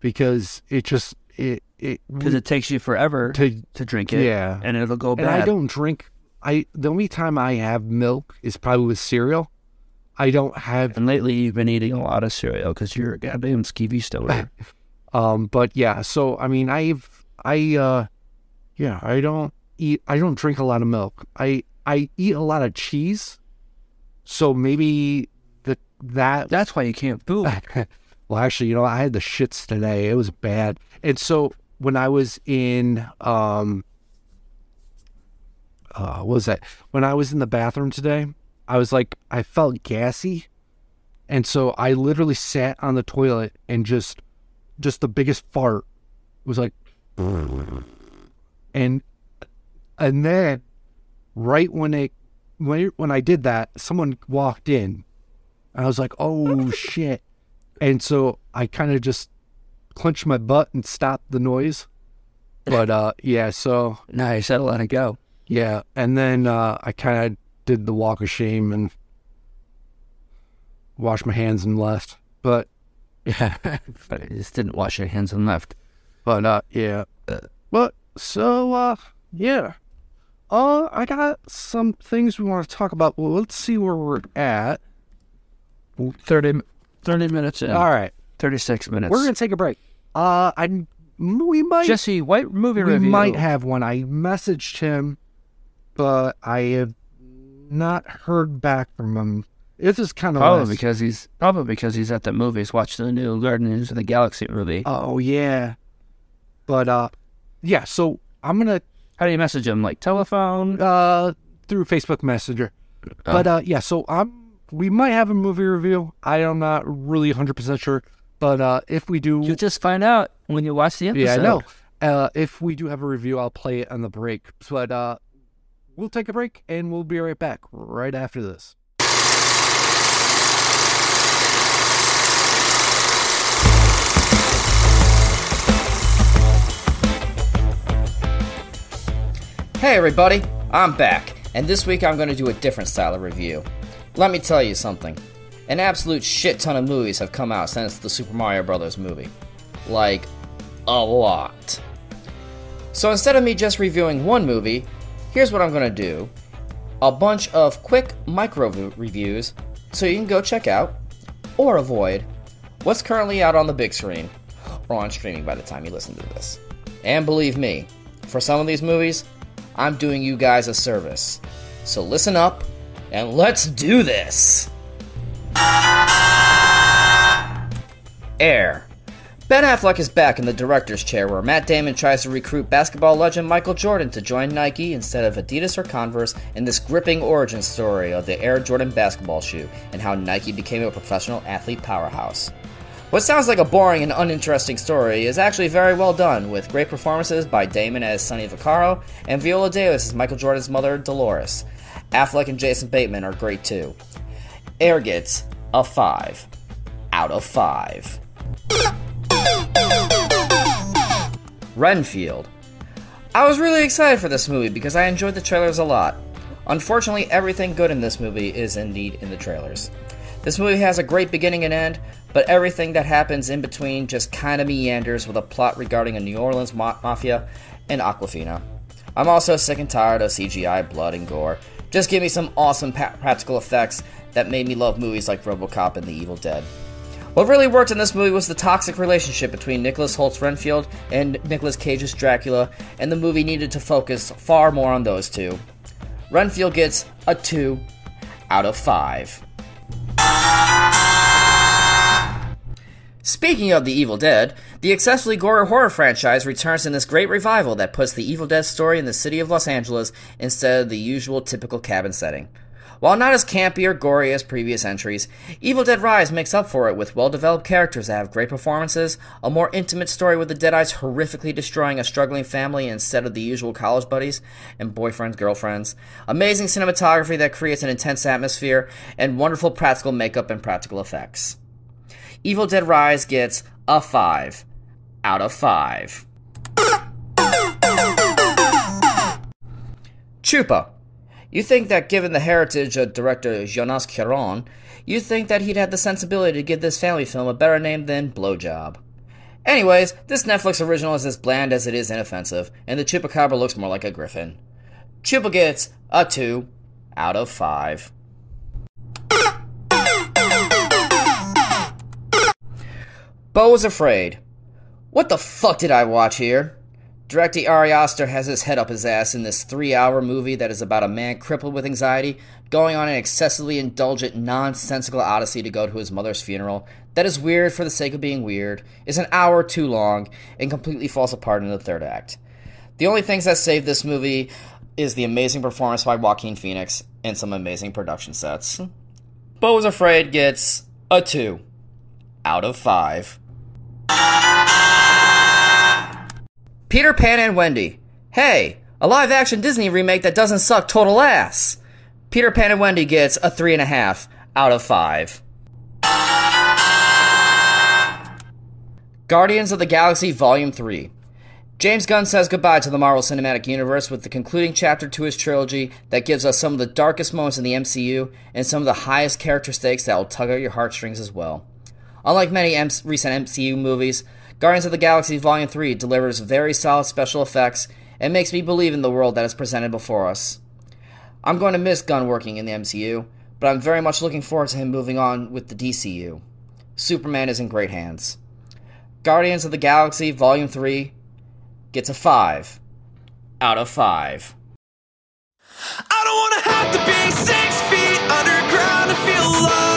because it just it
Because it takes you forever
to
to drink it,
yeah,
and it'll go
and
bad.
I don't drink. I the only time I have milk is probably with cereal. I don't have
And lately, you've been eating a lot of cereal because you're a goddamn skeevy stoner. <laughs>
um, but yeah. So I mean, I've I uh, yeah, I don't eat. I don't drink a lot of milk. I I eat a lot of cheese. So maybe the that
That's why you can't poop. <laughs>
well, actually, you know, I had the shits today. It was bad. And so when I was in, um, uh, what was that? When I was in the bathroom today, I was like, I felt gassy. And so I literally sat on the toilet and just, just the biggest fart was like, and, and then right when it, when, when I did that, someone walked in and I was like, oh <laughs> shit. And so I kind of just clenched my butt and stop the noise. <laughs> But uh yeah, so
nice. i'll let it go.
yeah, and then uh I kind of did the walk of shame and washed my hands and left. But <laughs>
Yeah. but I just didn't wash your hands and left.
but uh yeah. But so uh yeah. Uh I got some things we want to talk about. Well, let's see where we're at.
30, 30 minutes in.
All right.
36 minutes.
We're going to take a break. Uh I we might
Jesse White movie
we
review.
might have one. I messaged him, but I have not heard back from him. This is kind of
Probably because he's probably because he's at the movies watching the new Guardians of the Galaxy movie.
oh yeah, but uh, yeah. So I'm gonna
How do you message him? Like telephone?
uh through Facebook Messenger, but uh yeah. So I'm we might have a movie review. I am not really 100 percent sure, but uh if we do,
You'll just find out when you watch the episode.
yeah, I know. Uh, if we do have a review, I'll play it on the break. But uh, we'll take a break and we'll be right back right after this.
Hey everybody, I'm back, and this week I'm going to do a different style of review. Let me tell you something. An absolute shit ton of movies have come out since the Super Mario Bros. movie. Like, a lot. So instead of me just reviewing one movie, here's what I'm to do a bunch of quick micro reviews so you can go check out or avoid what's currently out on the big screen or on streaming by the time you listen to this. And believe me, for some of these movies, I'm doing you guys a service. So listen up and let's do this! Air. Ben Affleck is back in the director's chair where Matt Damon tries to recruit basketball legend Michael Jordan to join Nike instead of Adidas or Converse in this gripping origin story of the Air Jordan basketball shoe and how Nike became a professional athlete powerhouse. What sounds like a boring and uninteresting story is actually very well done, with great performances by Damon as Sonny Vaccaro and Viola Davis as Michael Jordan's mother, Dolores. Affleck and Jason Bateman are great too. Air gets a 5 out of 5. Renfield. I was really excited for this movie because I enjoyed the trailers a lot. Unfortunately, everything good in this movie is indeed in the trailers. This movie has a great beginning and end, but everything that happens in between just kind of meanders with a plot regarding a New Orleans ma- mafia and Awkwafina. I'm also sick and tired of CGI blood and gore. Just give me some awesome pa- practical effects that made me love movies like Robocop and The Evil Dead. What really worked in this movie was the toxic relationship between Nicholas Hoult's Renfield and Nicolas Cage's Dracula, and the movie needed to focus far more on those two. Renfield gets a 2 out of 5. Speaking of The Evil Dead, the excessively gory horror franchise returns in this great revival that puts the Evil Dead story in the city of Los Angeles instead of the usual typical cabin setting. While not as campy or gory as previous entries, Evil Dead Rise makes up for it with well developed characters that have great performances, a more intimate story with the Deadites horrifically destroying a struggling family instead of the usual college buddies and boyfriends, girlfriends, amazing cinematography that creates an intense atmosphere, and wonderful practical makeup and practical effects. Evil Dead Rise gets a 5 out of 5. Chupa. You think that given the heritage of director Jonas Cuarón, you think that he'd had the sensibility to give this family film a better name than Blowjob. Anyways, this Netflix original is as bland as it is inoffensive, and the Chupacabra looks more like a griffin. Chupa gets a 2 out of 5. Beau afraid. What the fuck did I watch here? Director Ari Aster has his head up his ass in this three hour movie that is about a man crippled with anxiety going on an excessively indulgent, nonsensical odyssey to go to his mother's funeral that is weird for the sake of being weird, is an hour too long, and completely falls apart in the third act. The only things that save this movie is the amazing performance by Joaquin Phoenix and some amazing production sets. Beau was Afraid gets a 2 out of 5. Peter Pan and Wendy. Hey, a live action Disney remake that doesn't suck total ass. Peter Pan and Wendy gets a 3.5 out of 5. Guardians of the Galaxy Volume 3. James Gunn says goodbye to the Marvel Cinematic Universe with the concluding chapter to his trilogy that gives us some of the darkest moments in the MCU and some of the highest character stakes that will tug at your heartstrings as well. Unlike many M- recent MCU movies, Guardians of the Galaxy Volume 3 delivers very solid special effects and makes me believe in the world that is presented before us. I'm going to miss Gunn working in the MCU, but I'm very much looking forward to him moving on with the DCU. Superman is in great hands. Guardians of the Galaxy Volume 3 gets a 5 out of 5.
I don't wanna have to be six feet underground to feel loved.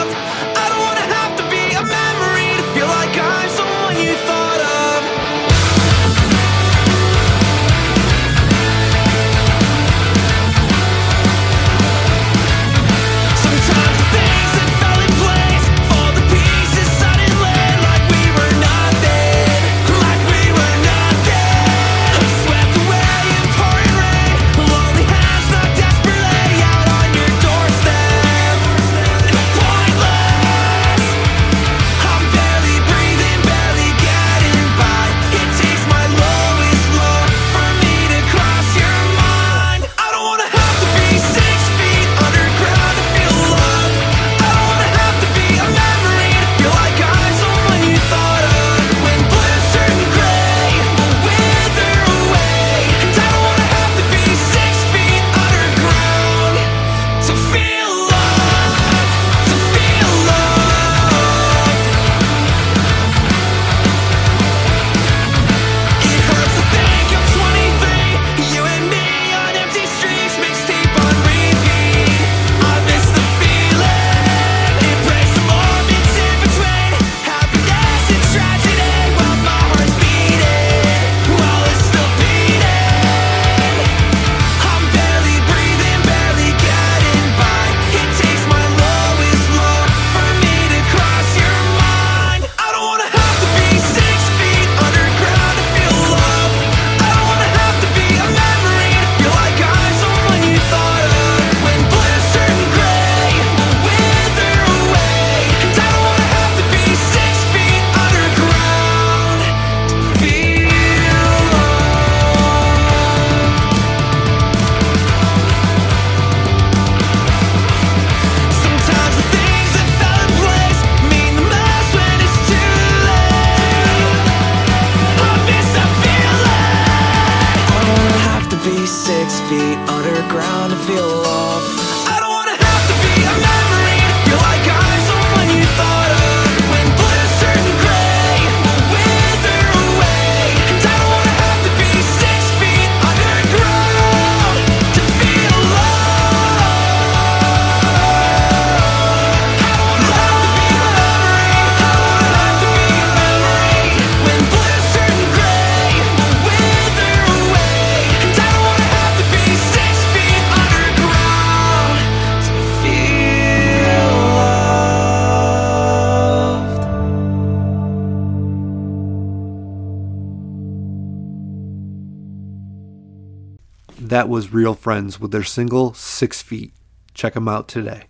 That was Real Friends with their single Six Feet. Check them out today.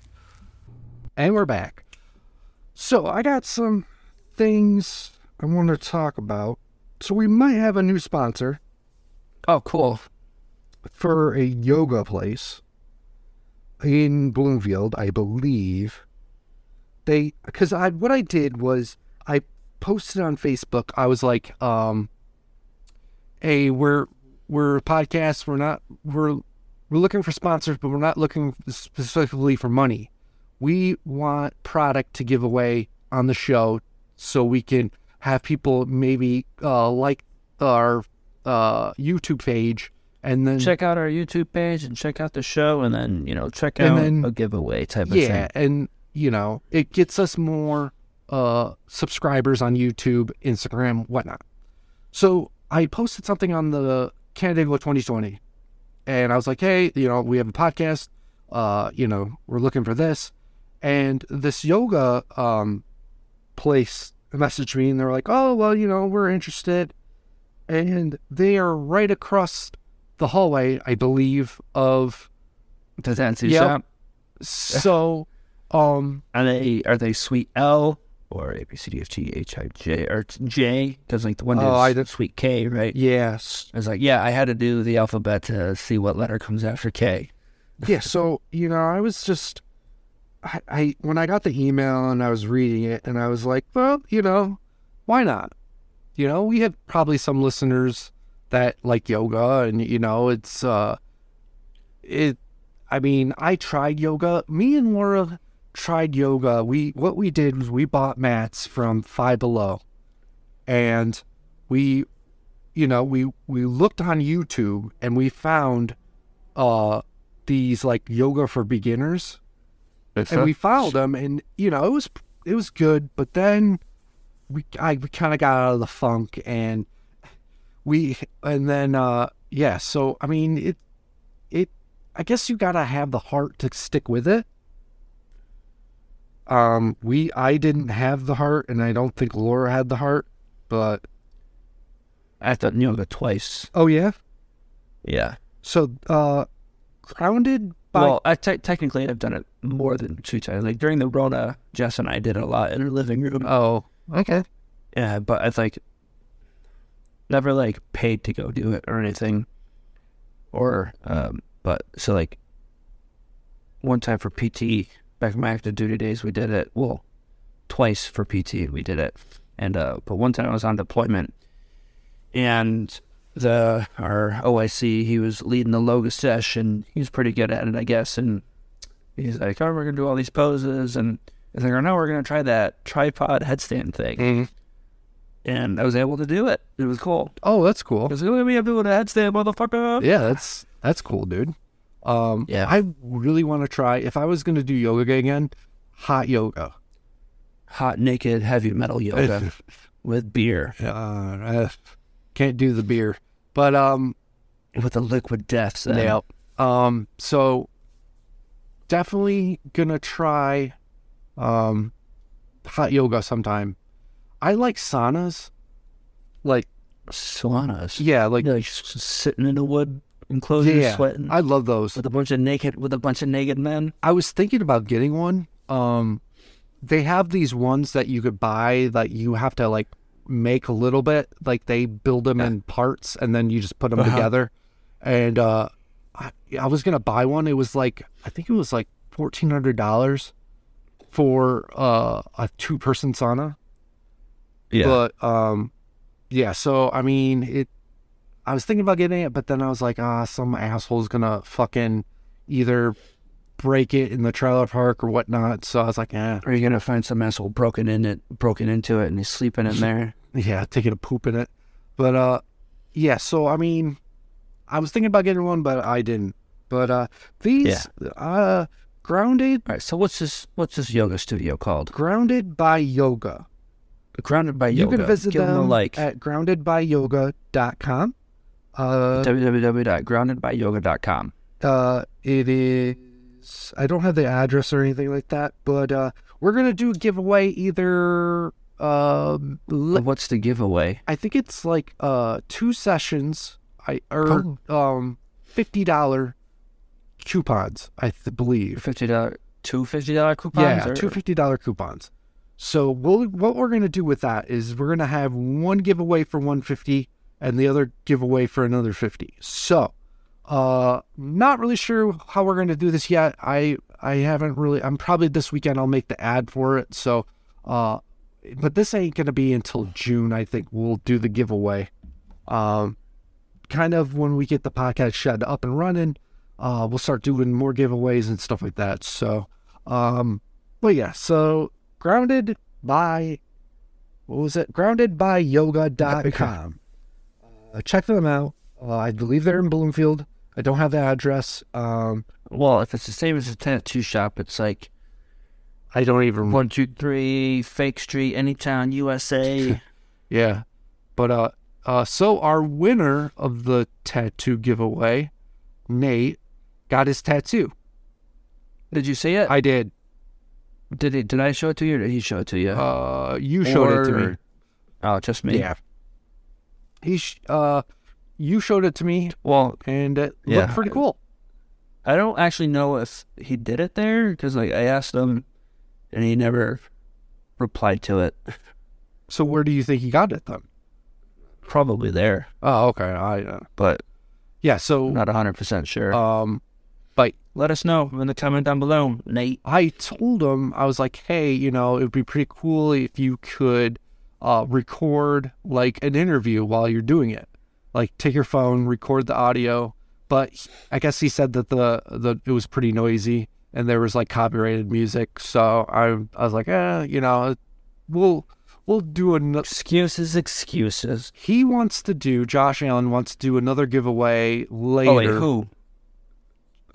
And we're back. So I got some things I want to talk about. So we might have a new sponsor
Oh, cool.
for a yoga place in Bloomfield, I believe. They because I what I did was I posted on Facebook. I was like, um, "Hey, we're we're podcasts. We're not we're we're looking for sponsors, but we're not looking specifically for money. We want product to give away on the show, so we can have people maybe uh, like our uh, YouTube page, and then
check out our YouTube page and check out the show, and then you know check out
then-
a giveaway type of
yeah,
thing.
and you know it gets us more uh, subscribers on YouTube, Instagram, whatnot. So I posted something on the Canada 2020, and I was like, hey, you know, we have a podcast. Uh, you know, we're looking for this, and this yoga um place messaged me, and they're like, oh, well, you know, we're interested, and they are right across the hallway, I believe, of
The tattoo
Yep.
shop.
so, um,
Are they are they Suite L or A B C D F G H I J or J? Because like the one
Oh,
is
I did-
Suite K, right?
yes,
I was like, yeah, I had to do the alphabet to see what letter comes after K. <laughs>
yeah. So you know, I was just, I, I when I got the email and I was reading it, and I was like, well, you know, why not? You know, we have probably some listeners that like yoga, and you know, it's uh, it. I mean, I tried yoga. Me and Laura tried yoga. We what we did was we bought mats from Five Below, and we, you know, we we looked on YouTube and we found, uh, these like yoga for beginners, and we followed them, and you know, it was it was good, but then we I we kind of got out of the funk, and we and then uh yeah, so I mean it it I guess you gotta have the heart to stick with it. Um, we I didn't have the heart, and I don't think Laura had the heart, but
I've done yoga twice.
oh yeah.
Yeah.
So uh, grounded by
well, I te- technically I've done it more than two times. Like during the Rona, Jess and I did a lot in her living room.
oh okay
Yeah, but I've like never like paid to go do it or anything. Or um but so like one time for PT back in my active duty days we did it. Well, twice for PT we did it. And uh but one time I was on deployment and the our OIC he was leading the logo session. He was pretty good at it, I guess, and he's like, Oh, we're gonna do all these poses and he's like, oh no, we're gonna try that tripod headstand thing
Mhm.
and I was able to do it. It was cool.
oh that's cool
Because look at me, I'm doing a headstand, motherfucker.
yeah that's that's cool dude um
Yeah.
I really want to try if I was gonna do yoga again hot yoga
Hot, naked, heavy metal yoga <laughs> with beer,
uh, can't do the beer but um
with the liquid deaths.
Yeah. Um. So definitely gonna try um hot yoga sometime. I like saunas. Like
Saunas.
yeah, like
Like, sitting in the wood enclosure,
yeah,
sweating
I love those.
with a bunch of naked with a bunch of naked men.
I was thinking about getting one. Um, they have these ones that you could buy that you have to like make a little bit. Like they build them in parts and then you just put them
Uh-huh.
together. And uh, I, I was gonna buy one. It was like I think it was like fourteen hundred dollars for uh, a two person sauna.
Yeah.
But um, yeah. So I mean, it. I was thinking about getting it, but then I was like, ah, some asshole's gonna fucking either break it in the trailer park or whatnot. So I was like, eh,
Are you gonna find some asshole broken in it, broken into it, and he's sleeping in there? <laughs>
yeah, taking a poop in it. But uh, yeah. So I mean, I was thinking about getting one, but I didn't. But uh, these uh, grounded,
All right. So what's this? What's this yoga studio called?
grounded by yoga.
Grounded by Yoga.
You can visit
Give them
them
like.
at groundedbyyoga.com. Uh,
www.groundedbyyoga.com.
Uh, it is. I don't have the address or anything like that, but uh, we're gonna do a giveaway either. Um, le-
What's the giveaway?
I think it's like uh two sessions. I or um fifty dollar coupons. I th- believe.
Fifty dollar, two fifty dollar coupons.
Yeah,
or-
two fifty dollar coupons. So we'll, what we're gonna do with that is we're gonna have one giveaway for one fifty and the other giveaway for another fifty. So, uh, not really sure how we're gonna do this yet. I I haven't really. I'm probably this weekend I'll make the ad for it. So, uh, but this ain't gonna be until June. I think we'll do the giveaway. Um, kind of when we get the podcast shed up and running, uh, we'll start doing more giveaways and stuff like that. So, um, but yeah, so grounded by what was it? Grounded by yoga.com. Uh, check them out. Uh, I believe they're in Bloomfield. I don't have the address. Um,
Well, if it's the same as a tattoo shop, it's like
I don't even.
one two three Fake Street, Anytown, USA. <laughs>
Yeah, but uh, uh, so our winner of the tattoo giveaway, Nate, got his tattoo.
did you see it?
I did.
did he? Did I show it to you, or did he show it to you?
Uh, you showed it to me.
Oh, just me.
Yeah. He, sh- uh, you showed it to me,
Well,
and it
Yeah.
looked pretty cool.
I don't actually know if he did it there because, like, I asked him, and he never replied to it. <laughs>
So where do you think he got it then?
Probably there,
Oh, okay. I uh,
but
yeah. So
not hundred percent sure.
um, but
Let us know in the comment down below, Nate.
I told him I was like, hey, you know, it would be pretty cool if you could uh, record like an interview while you're doing it. Like take your phone, record the audio. But he- I guess he said that the the it was pretty noisy and there was like copyrighted music. So I I was like, eh, you know, we'll we'll do another.
Excuses, excuses.
He wants to do. Josh Allen wants to do another giveaway later.
Oh wait, who?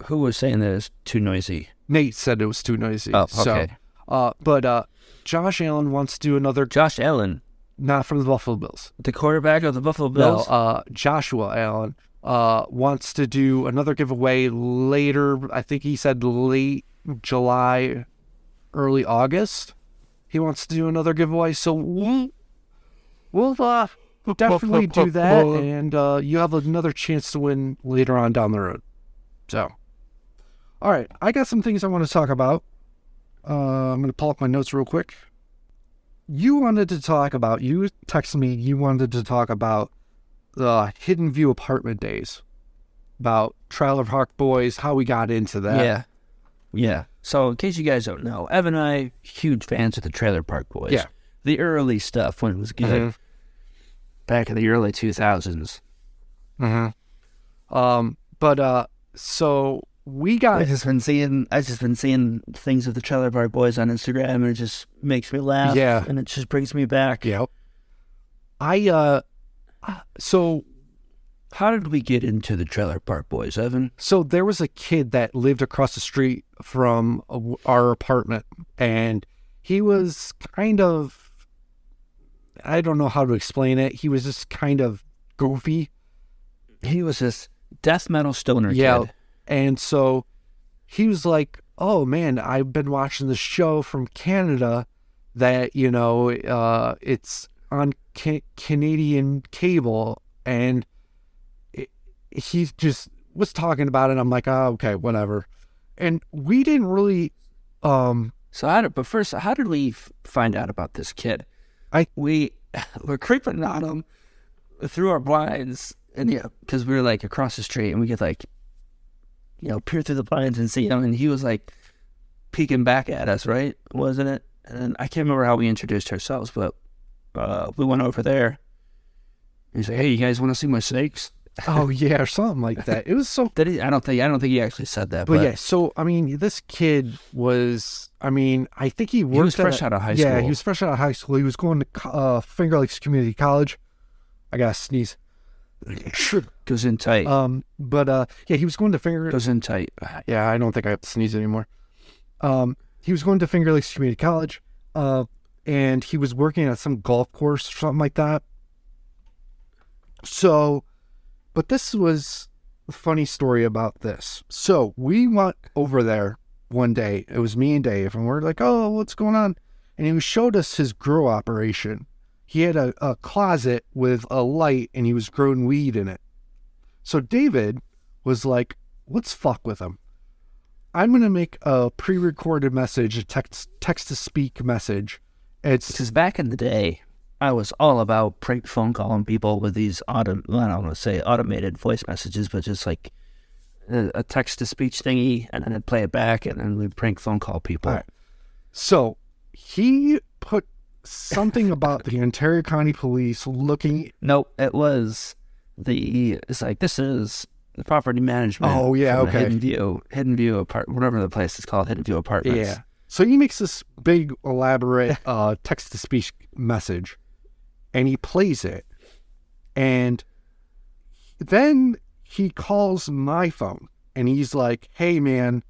Who was saying that it's too noisy?
Nate said it was too noisy.
Oh,
So,
okay.
uh, but uh, Josh Allen wants to do another.
Josh Allen,
Not from the Buffalo Bills.
the quarterback of the Buffalo Bills.
No, uh, Joshua Allen uh, wants to do another giveaway later. I think he said late July, early August. He wants to do another giveaway. So we'll, we'll uh, definitely do <laughs> that. And uh, you have another chance to win later on down the road. So, all right. I got some things I want to talk about. Uh, I'm going to pull up my notes real quick. You wanted to talk about, you texted me, you wanted to talk about the Hidden View apartment days, about Trailer Park Boys, how we got into that.
yeah, yeah. So in case you guys don't know, Evan and I huge fans of the Trailer Park Boys.
Yeah.
the early stuff when it was good,
Mhm.
back in the early two thousands.
Mm-hmm. Um, but uh, so we got
I just been seeing, I've just been seeing things of the Trailer Park Boys on Instagram, and it just makes me laugh.
Yeah.
and it just brings me back.
Yep. I uh, so
How did we get into the Trailer Park Boys, Evan?
so there was a kid that lived across the street from our apartment, and he was kind of I don't know how to explain it. He was just kind of goofy.
He was this death metal stoner
Yeah.
kid.
And so he was like, "Oh man, I've been watching the show from Canada that you know uh, it's on ca- Canadian cable, and it, he just was talking about it. I'm like, oh, okay, whatever. And we didn't really, um,
So did, but first, how did we find out about this kid?
I-
we <laughs> were creeping on him through our blinds, and yeah, because we were like across the street, and we could like, you know, peer through the blinds and see him, and he was like peeking back at us, right? Wasn't it? And I can't remember how we introduced ourselves, but uh, we went over there. He's like, "Hey, you guys want to see my snakes?" <laughs>
oh yeah, or something like that. It was so <laughs>
Did he? I don't think. I don't think he actually said that.
But
But,
yeah, so I mean, this kid was. I mean, I think he worked.
was fresh
a-
out of high
Yeah,
school.
he was fresh out of high school. He was going to uh, Finger Lakes Community College. I gotta sneeze.
Goes in tight.
Um, but uh, yeah, he was going to Finger.
goes in tight.
Yeah, I don't think I have to sneeze anymore. Um, he was going to Finger Lakes Community College. Uh, and he was working at some golf course or something like that. So, but this was a funny story about this. So we went over there one day. It was me and Dave, and we're like, "Oh, what's going on?" And he showed us his grow operation. He had a, a closet with a light, and he was growing weed in it. So David was like, "Let's fuck with him." I'm gonna make a pre-recorded message, a text text to speak message. It's
Because back in the day, I was all about prank phone calling people with these auto, well, I don't want to say automated voice messages, but just like a, text to speech thingy, and then I'd play it back, and then we'd prank phone call people.
Right. So he put something about the Ontario County Police looking.
Nope, it was the. It's like this is the property management.
Oh, yeah, okay.
Hidden View, Hidden View apart, whatever the place is called, Hidden View Apartments.
Yeah. So he makes this big, elaborate <laughs> uh, text to speech message, and he plays it, and then he calls my phone and he's like, "Hey man,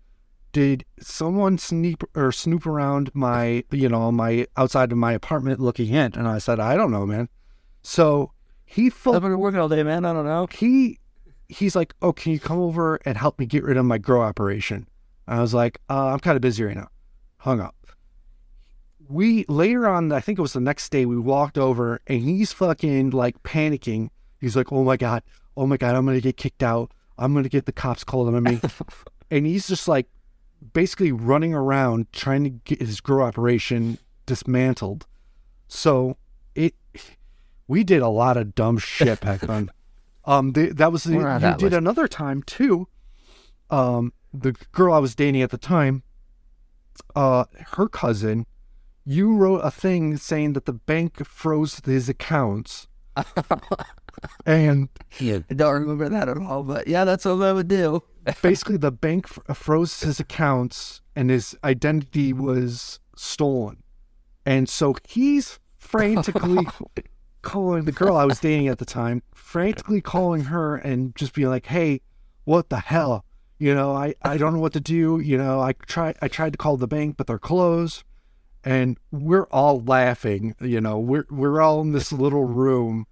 did someone sneak or snoop around my, you know, my outside of my apartment looking in?" And I said, "I don't know, man." So he full
I've been working all day, man. I don't know.
he he's like, "Oh, can you come over and help me get rid of my grow operation?" I was like, uh, "I'm kind of busy right now." Hung up. We later on, I think it was the next day, we walked over and he's fucking like panicking. He's like, "Oh my god, oh my god, I'm gonna get kicked out. I'm gonna get the cops called on me," <laughs> and he's just like basically running around trying to get his grow operation dismantled. So it, we did a lot of dumb shit back then. <laughs> Um, the, that was the, you
that
did
list.
another time too. Um, the girl I was dating at the time, uh, her cousin, you wrote a thing saying that the bank froze his accounts, <laughs> and
I don't remember that at all, but yeah, that's what I would do.
basically the bank froze his accounts and his identity was stolen, and so he's frantically <laughs> calling the girl I was dating at the time, frantically calling her and just being like, "Hey, what the hell? You know, I I don't know what to do. You know, I try I tried to call the bank, but they're closed." And we're all laughing. You know, we're we're all in this little room,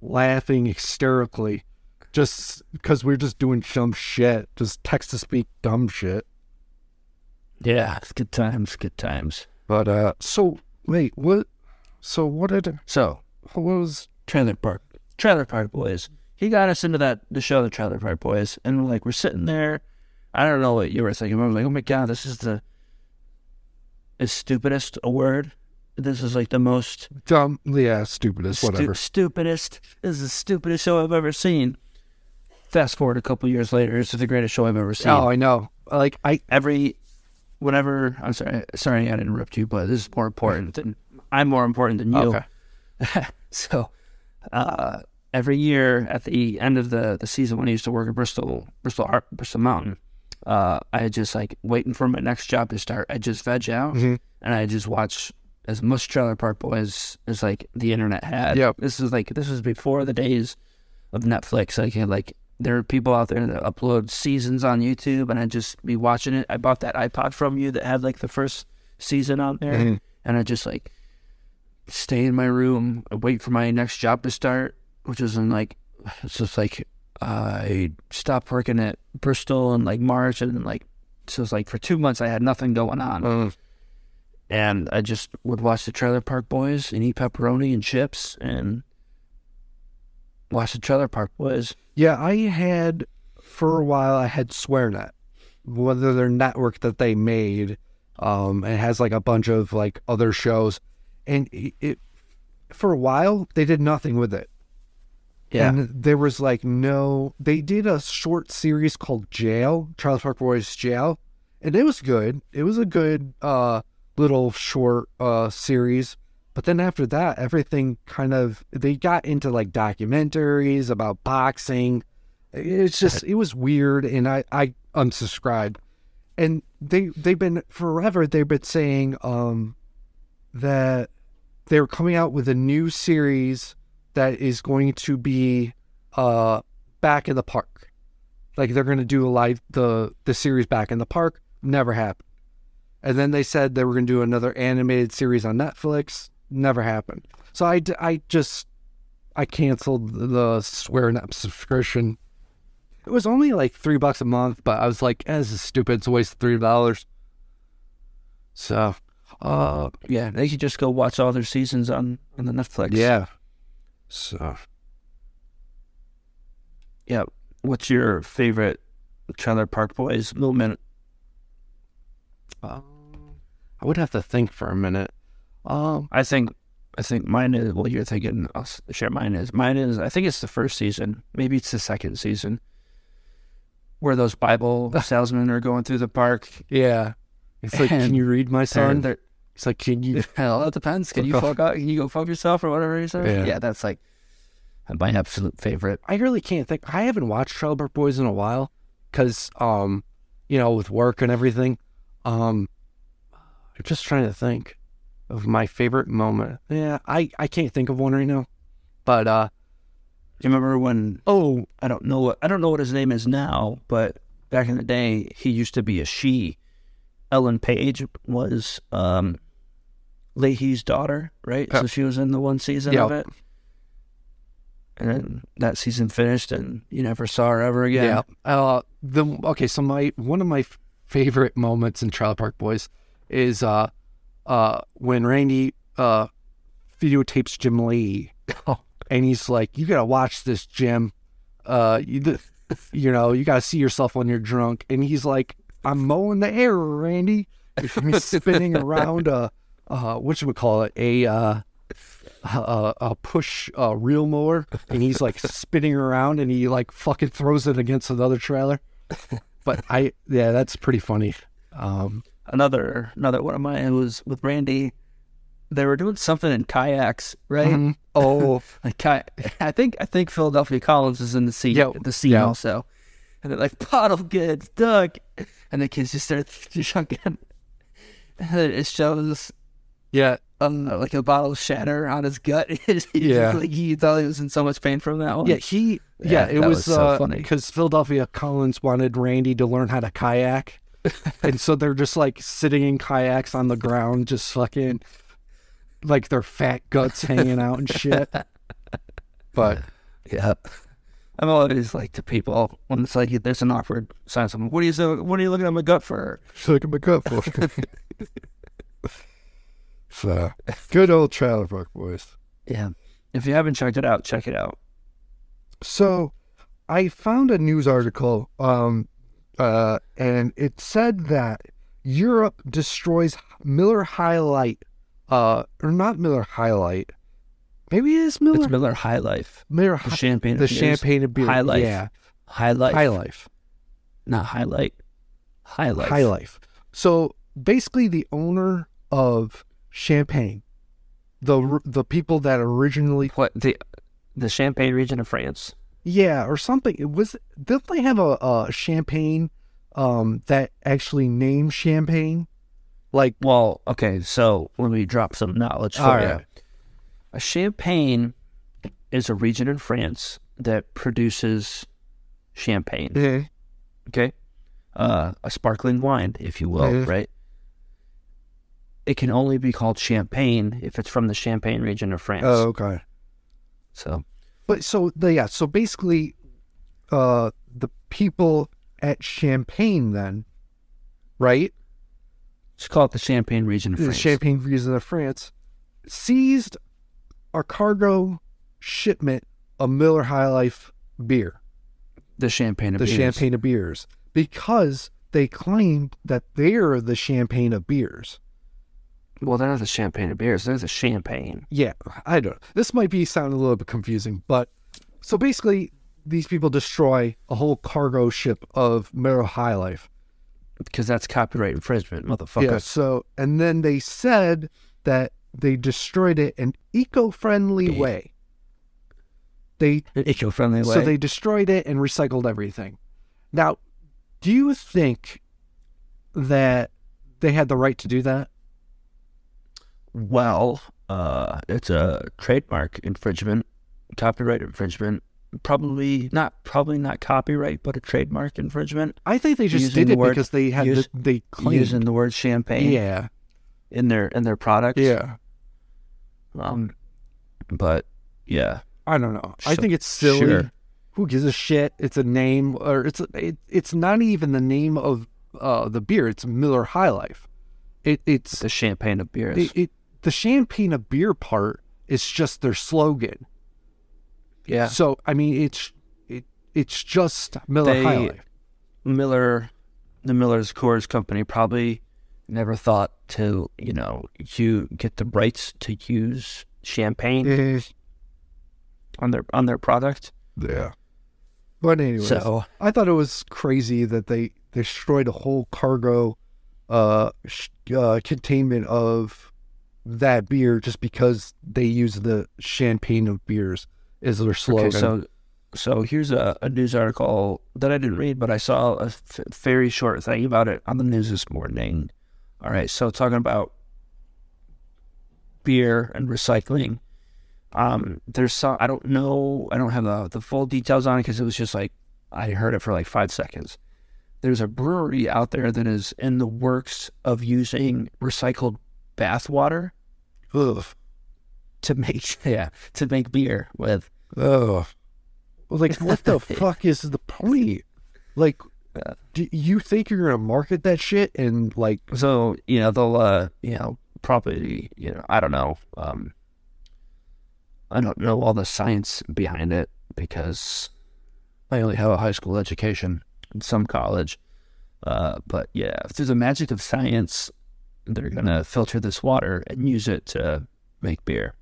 laughing hysterically, just because we're just doing dumb shit, just text to speak dumb shit.
Yeah, it's good times, good times.
But uh, so wait, what? So what did
So,
what was?
Trailer Park, Trailer Park Boys. He got us into that the show, the Trailer Park Boys, and we're like we're sitting there. I don't know what you were thinking. I was like, oh my god, this is the is stupidest a word. This is like the most
Dumb, yeah, stupidest,
stu-
whatever.
stupidest. This is the stupidest show I've ever seen. Fast forward a couple years later, it's the greatest show I've ever seen.
Oh, I know. Like I,
every whenever I'm sorry sorry I didn't interrupt you, but this is more important <laughs> than I'm more important than you.
Okay. <laughs>
so uh, every year at the end of the, the season when I used to work at Bristol Bristol Art Bristol Mountain, uh, I just like waiting for my next job to start. I just veg out
Mhm.
and I just watch as much Trailer Park Boys as like the internet had.
Yep.
This is like this was before the days of Netflix. Like like there are people out there that upload seasons on YouTube, and I'd just be watching it. I bought that iPod from you that had like the first season on there,
Mhm.
and I just like stay in my room, wait for my next job to start, which was in like it's just like I stopped working at Bristol in like March, and like so it's like for two months I had nothing going on,
uh,
and I just would watch the Trailer Park Boys and eat pepperoni and chips and watch the Trailer Park Boys.
yeah, I had for a while. I had SwearNet, whether their network that they made. Um, it has like a bunch of like other shows, and it, it for a while they did nothing with it. Yeah. And there was like no, they did a short series called Jail, Trailer Park Boys Jail, and it was good. It was a good uh little short uh series. But then after that, everything kind of they got into like documentaries about boxing. It's just it was weird, and I I unsubscribed. And they they've been forever. They've been saying um that they're coming out with a new series that is going to be uh back in the park. Like they're going to do a live the the series back in the park. Never happened. And then they said they were going to do another animated series on Netflix. Never happened. So I, I just I canceled the SwearNet subscription. It was only like three bucks a month, but I was like, eh, "This is stupid. It's a waste of three dollars." So, uh,
Yeah, they could just go watch all their seasons on on the Netflix.
yeah. So
yeah. What's your favorite Trailer Park Boys moment?
Um, I would have to think for a minute. Um,
I think I think mine is well you're thinking I'll share mine is mine is I think it's the first season maybe it's the second season where those Bible <laughs> salesmen are going through the park
yeah. It's like,
And
can you read my son? It's like, can you? <laughs>
hell that depends can you
Fuck
out can you go fuck yourself or whatever he says
Yeah.
yeah that's like my absolute favorite
I really can't think. I haven't watched Trailer Park Boys in a while because, um, you know, with work and everything. Um, I'm just trying to think of my favorite moment. Yeah, I I can't think of one right now, but uh, Do
You remember when
Oh,
I don't know what I don't know what his name is now, but back in the day he used to be a she. Ellen Page was um Lahey's daughter, right? So she was in the one season of it. And then that season finished and you never saw her ever again.
Yeah. Uh, the okay. So my one of my favorite moments in Trailer Park Boys is uh, uh, when Randy uh, videotapes Jim Lahey, and he's like, "You gotta watch this, Jim. Uh, you, th- you know, you gotta see yourself when you're drunk." And he's like, "I'm mowing the air, Randy." He's spinning around a, uh, what should we call it? A uh, a, a push uh, reel mower, and he's like spinning around, and he like fucking throws it against another trailer. But I, yeah, that's pretty funny. Um,
Another another one of mine was with Randy. They were doing something in kayaks, right?
mhm. <laughs> Oh, <laughs>
Like ki- I think I think Philadelphia Collins is in the scene
Yeah,
the scene
yeah.
also. And they're like, bottle goods, Doug and the kids just start <laughs> chunking. And it shows
yeah,
um, like a bottle of shatter on his gut.
Yeah.
like he thought he was in so much pain from that one.
yeah. He, yeah,
Yeah,
it was,
was so
uh,
funny.
because Philadelphia Collins wanted Randy to learn how to kayak, and so they're just like sitting in kayaks on the ground, just fucking like their fat guts hanging out and shit. But
yeah. I'm always like to people when it's like there's an awkward silence. I'm like, what are you so, what are you looking at my gut for?
Looking at my gut for. <laughs> so good old Trailer Park Boys.
Yeah. If you haven't checked it out, check it out.
So I found a news article, um, uh, and it said that Europe destroys Miller High Light, uh, or not Miller High Light. Maybe it is Miller.
It's Miller High Life.
Miller
High,
The
champagne.
the champagne of beer.
High Life.
Yeah,
High Life.
High Life.
Not highlight. High Life.
High Life. So basically, the owner of Champagne, the the people that originally,
What the the Champagne region of France?
Yeah, or something. It was didn't they have a, a champagne, um, that actually named Champagne, like
Well, okay, so let me drop some knowledge for
All
you. A Champagne is a region in France that produces champagne. Okay, uh, a sparkling wine, if you will,
Mhm.
right? It can only be called champagne if it's from the Champagne region of France.
Oh, okay.
So
But so the yeah, so basically, uh, the people at Champagne then, right?
let's call it the Champagne region of France.
The
France.
Champagne region of France seized a cargo shipment of Miller High Life beer,
the Champagne of
the
beers.
Champagne of beers, because they claimed that they're the Champagne of beers.
Well, they're not the Champagne of beers. They're the Champagne.
Yeah, I don't. This might be sounding a little bit confusing, but so basically, these people destroy a whole cargo ship of Miller High Life.
Because that's copyright infringement, motherfucker.
Yeah. So, and then they said that they destroyed it in eco-friendly
Yeah.
way. They
An eco-friendly way.
so they destroyed it and recycled everything. Now, do you think that they had the right to do that?
Well, uh, it's a trademark infringement, copyright infringement. Probably not, probably not copyright, but a trademark infringement.
I think they just
Using
did
the
it
word-
because they had
use-
the, they claimed.
Using the word champagne
yeah,
in their in their products.
yeah.
Um, but yeah,
I don't know. I
So-
think it's silly.
sure.
Who gives a shit? It's a name, or it's it, it's not even the name of uh, the beer. It's Miller High Life. It it's
the champagne of beers.
it, it the champagne of beer part is just their slogan.
yeah,
So I mean, it's it it's just Miller
They-
High Life.
Miller, the Miller's Coors Company probably never thought to, you know, you get the rights to use champagne on their on their product.
Yeah. But anyway,
So
I thought it was crazy that they destroyed a whole cargo uh, sh- uh containment of that beer just because they use the champagne of beers is their slogan.
okay, so so here's a, a news article that I didn't read, but I saw a f- very short thing about it on the news this morning. All right, so talking about beer and recycling. Um, there's some I don't know. I don't have the the full details on it because it was just like I heard it for like five seconds. There's a brewery out there that is in the works of using recycled bath water
Ugh.
to make <laughs> yeah to make beer with.
Ugh. Like, <laughs> what the fuck is the point? Like, do you think you're gonna market that shit and like?
So you know they'll uh you know probably you know I don't know um I don't know all the science behind it because I only have a high school education and some college. Uh, but yeah, through the magic of science, they're gonna filter this water and use it to make beer.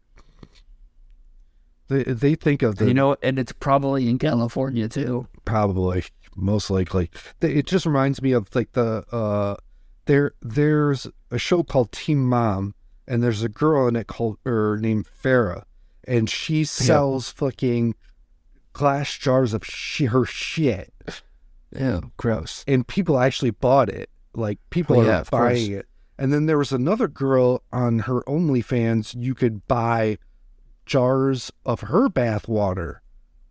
They they think of the
you know, and it's probably in California too.
probably most likely. It just reminds me of like the uh, there there's a show called Teen Mom, and there's a girl in it called or named Farrah, and she sells fucking glass jars of she her shit,
Ew, gross.
and people actually bought it. Like people
Oh,
are
yeah, course.
buying it. And then there was another girl on her OnlyFans. You could buy jars of her bath water,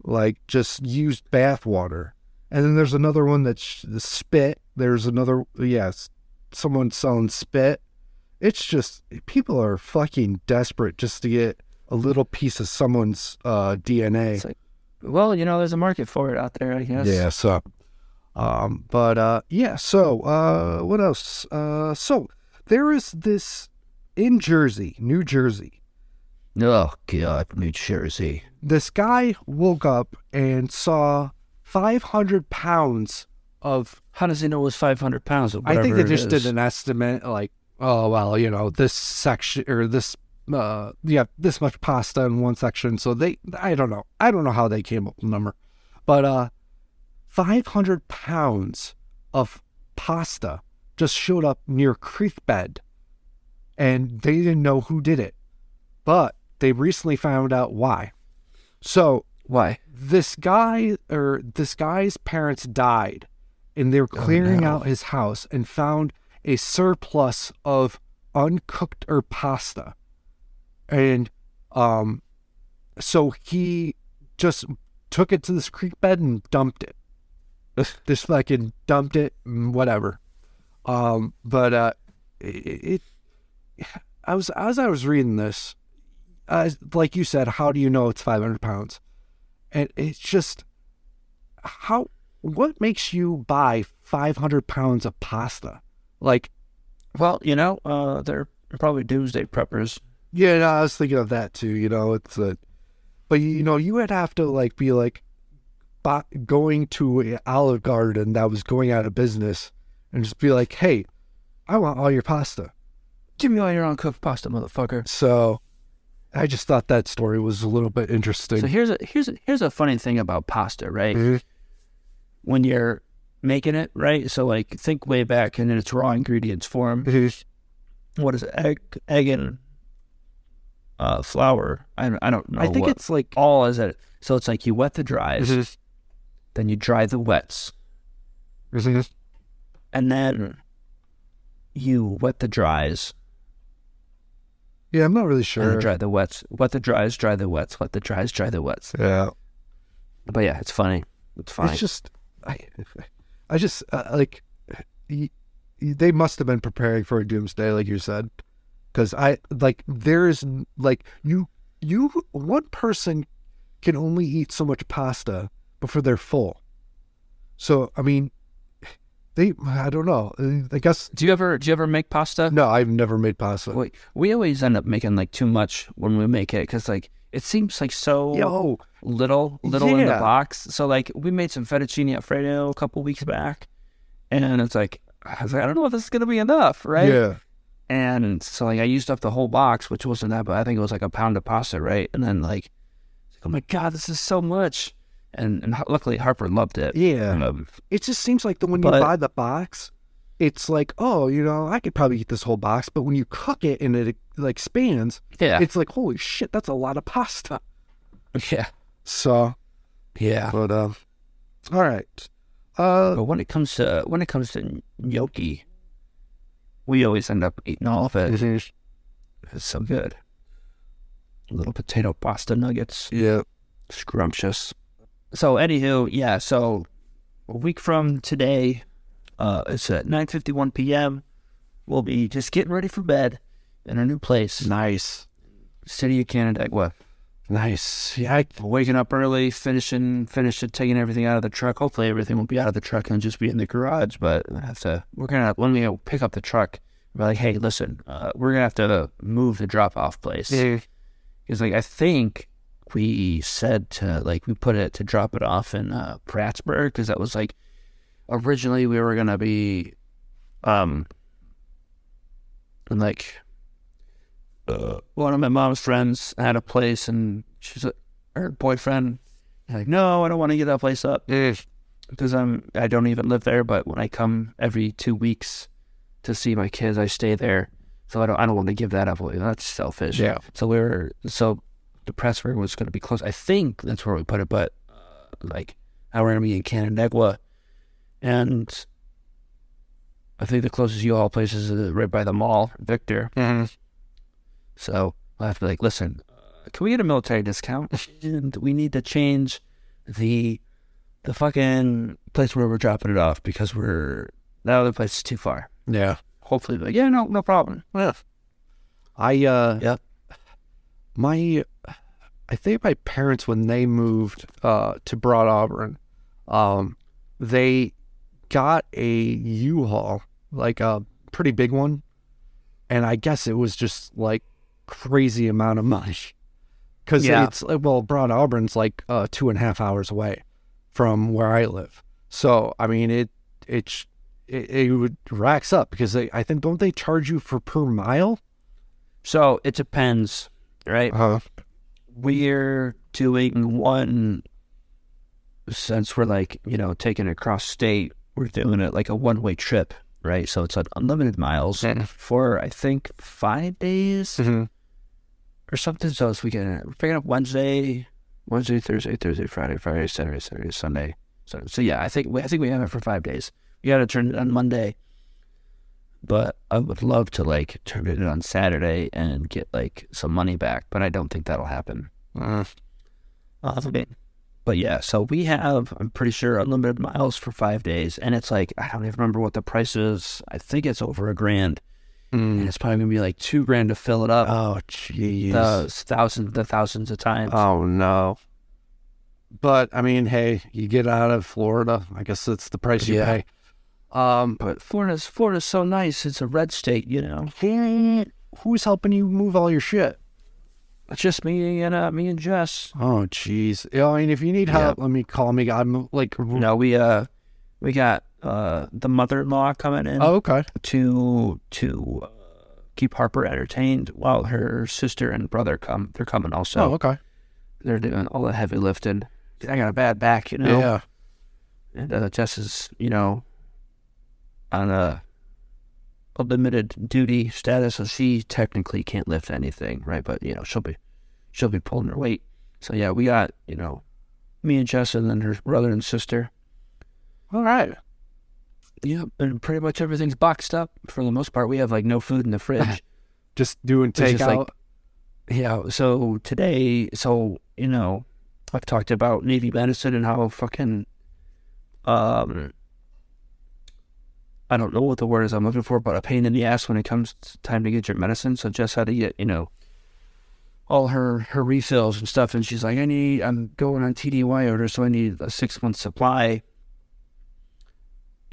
like just used bath water. And then there's another one that's the spit. There's another, yes, someone selling spit. It's just people are fucking desperate just to get a little piece of someone's uh, DNA.
Like, well, you know, there's a market for it out there, I guess.
Yeah, so um but uh yeah, so uh what else? Uh so there is this in Jersey, New Jersey.
Oh God, New Jersey.
This guy woke up and saw 500 pounds of
How does he know it was 500 pounds? Or
I think they just
is?
did an estimate like oh well, you know, this section or this uh yeah, this much pasta in one section. So they I don't know. I don't know how they came up with the number. But uh 500 pounds of pasta just showed up near creek bed and they didn't know who did it. But they recently found out why. So
Why?
this guy or this guy's parents died and they were clearing
no.
out his house and found a surplus of uncooked or pasta and um so he just took it to this creek bed and dumped it just fucking dumped it whatever um but uh it, it i was as i was reading this uh, like you said how do you know it's 500 pounds and it's just how what makes you buy 500 pounds of pasta like
Well, you know, uh, they're probably doomsday preppers.
yeah no, i was thinking of that too you know it's a but you know you would have to like be like going to olive garden that was going out of business and just be like hey i want all your pasta
Give me all your uncooked pasta, motherfucker.
so i just thought that story was a little bit interesting
So here's a here's a, here's a funny thing about pasta, right?
Mhm.
When you're making it, right? So like think way back in its raw ingredients form.
Mhm.
What is it? Egg, egg and uh, flour. I don't, I don't know.
i think it's like
all is it. So it's like you wet the dries,
Mhm.
then you dry the wets, and then you wet the dries,
yeah i'm not really
and
sure
then dry the wets. Wet the dries, dry the wets. Wet the dries, dry the wets.
yeah
But yeah, it's funny. It's fine.
It's just, I, I just uh, like, y- y- they must have been preparing for a doomsday, like you said, because I like there is n- like you you one person can only eat so much pasta before they're full. So I mean, they I don't know. Uh, I guess
do you ever do you ever make pasta?
no, I've never made pasta.
We, we always end up making like too much when we make it because like it seems like so
Yo,
little little in the box. So like we made some fettuccine alfredo a couple weeks back, and it's like I was like I don't know if this is gonna be enough, right?
yeah,
And so like I used up the whole box, which wasn't that, but I think it was like a pound of pasta, right? And then like, oh my god, this is so much. And and luckily Harper loved it.
yeah.
Um,
It just seems like the when you buy the box, it's like, oh, you know, I could probably eat this whole box, but when you cook it and it like expands,
yeah,
it's like, holy shit, that's a lot of pasta. <laughs>
yeah,
So,
yeah.
but um, all right, uh,
But when it comes to when it comes to gnocchi, we always end up eating all of it. It's so good. little potato pasta nuggets.
Yeah.
Scrumptious. So, anywho, yeah. So, a week from today, uh, it's at 9:51 p.m. We'll be just getting ready for bed in our new place,
Nice.
city of Canandaigua.
Nice. Yeah. I,
Waking up early, finishing, finishing, taking everything out of the truck. Hopefully, everything will be out of the truck and just be in the garage. But I have to. We're gonna when we go pick up the truck. We're like, hey, listen, uh, we're gonna have to move the drop-off place. Because like I think we said to like we put it to drop it off in uh, Prattsburgh because that was like originally we were gonna be um and like uh, one of my mom's friends had a place and she's a, her boyfriend like no I don't want to get that place up. Because I'm I don't even live there but when I come every two weeks to see my kids I stay there. So I don't I don't want to give that up. That's selfish.
Yeah.
so we were so the Prattsburgh was going to be close. I think that's where we put it, but uh, like our we're going to be in Canandaigua, and I think the closest U-Haul place is right by the mall, Victor. So I have to be like, listen, uh, can we get a military discount? and we need to change the the fucking place where we're dropping it off because we're that other place is too far.
yeah.
Hopefully, like, yeah, no, no problem.
Yeah. I uh
Yep.
my I think my parents when they moved uh to Broad Auburn, um they got a U-Haul, like a pretty big one. And I guess it was just like crazy amount of money. Cause
Yeah.
it's well, Broad Auburn's like uh two and a half hours away from where I live. So I mean it it's it, it would racks up because they I think don't they charge you for per mile?
So it depends, right?
Uh
we're doing one since we're like you know taking it across state we're doing it like a one way trip right? So it's like unlimited miles for i think five days mm-hmm. or something. So get we're picking up wednesday wednesday thursday thursday friday friday saturday saturday sunday. So, so yeah i think we, i think we have it for five days. We got to turn it on monday but i would love to like turn it in on saturday and get like some money back but i don't think that'll happen
Uh,
Okay. But yeah, so we have, I'm pretty sure, unlimited miles for five days. And it's like, I don't even remember what the price is. I think it's over a grand. And it's probably going to be like two grand to fill it up.
Oh, jeez.
the thousands, the thousands of times.
oh, no. But, I mean, hey, you get out of Florida. I guess that's the price you
Yeah.
pay. Um,
but Florida's, Florida's so nice. It's a red state, you know.
who's helping you move all your shit?
It's just me and uh, me and Jess.
Oh, jeez. I mean, if you need help, let me call me. I'm like,
No, we uh, we got uh the mother-in-law coming in.
oh, okay.
to to uh, keep Harper entertained while her sister and brother come. They're coming also.
Oh, okay.
They're doing all the heavy lifting. I got a bad back, you know.
Yeah.
And uh, Jess is, you know, on a, a limited duty status, so she technically can't lift anything, right? But you know, she'll be she'll be pulling her weight. So yeah, we got you know, me and Jess and then her brother and sister.
All right.
Yep, and pretty much everything's boxed up for the most part. We have like no food in the fridge. <laughs>
Just doing takeout.
like- Yeah, so today, so, you know, I've talked about Navy medicine and how fucking, um, I don't know what the word is I'm looking for, but a pain in the ass when it comes to time to get your medicine. So Jess had to get, you know, all her, her refills and stuff. And she's like, I need, I'm going on TDY order, so I need a six month supply.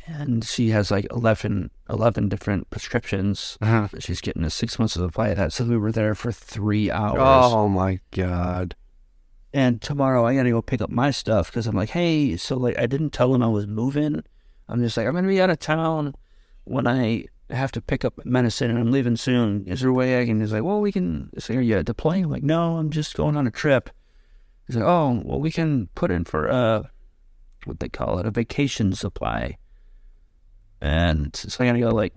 And she has like 11, 11 different prescriptions.
Uh-huh.
She's getting a six months of supply of that. So we were there for three hours.
Oh, my God.
And tomorrow I gotta go pick up my stuff because I'm like, hey, so like I didn't tell him I was moving. I'm just like, I'm gonna be out of town when I have to pick up medicine and I'm leaving soon. Is there a way I can? He's like, well, we can. So are you deploying? I'm like, no, I'm just going on a trip. He's like, oh, well, we can put in for uh, what they call it, a vacation supply. And so I gotta go like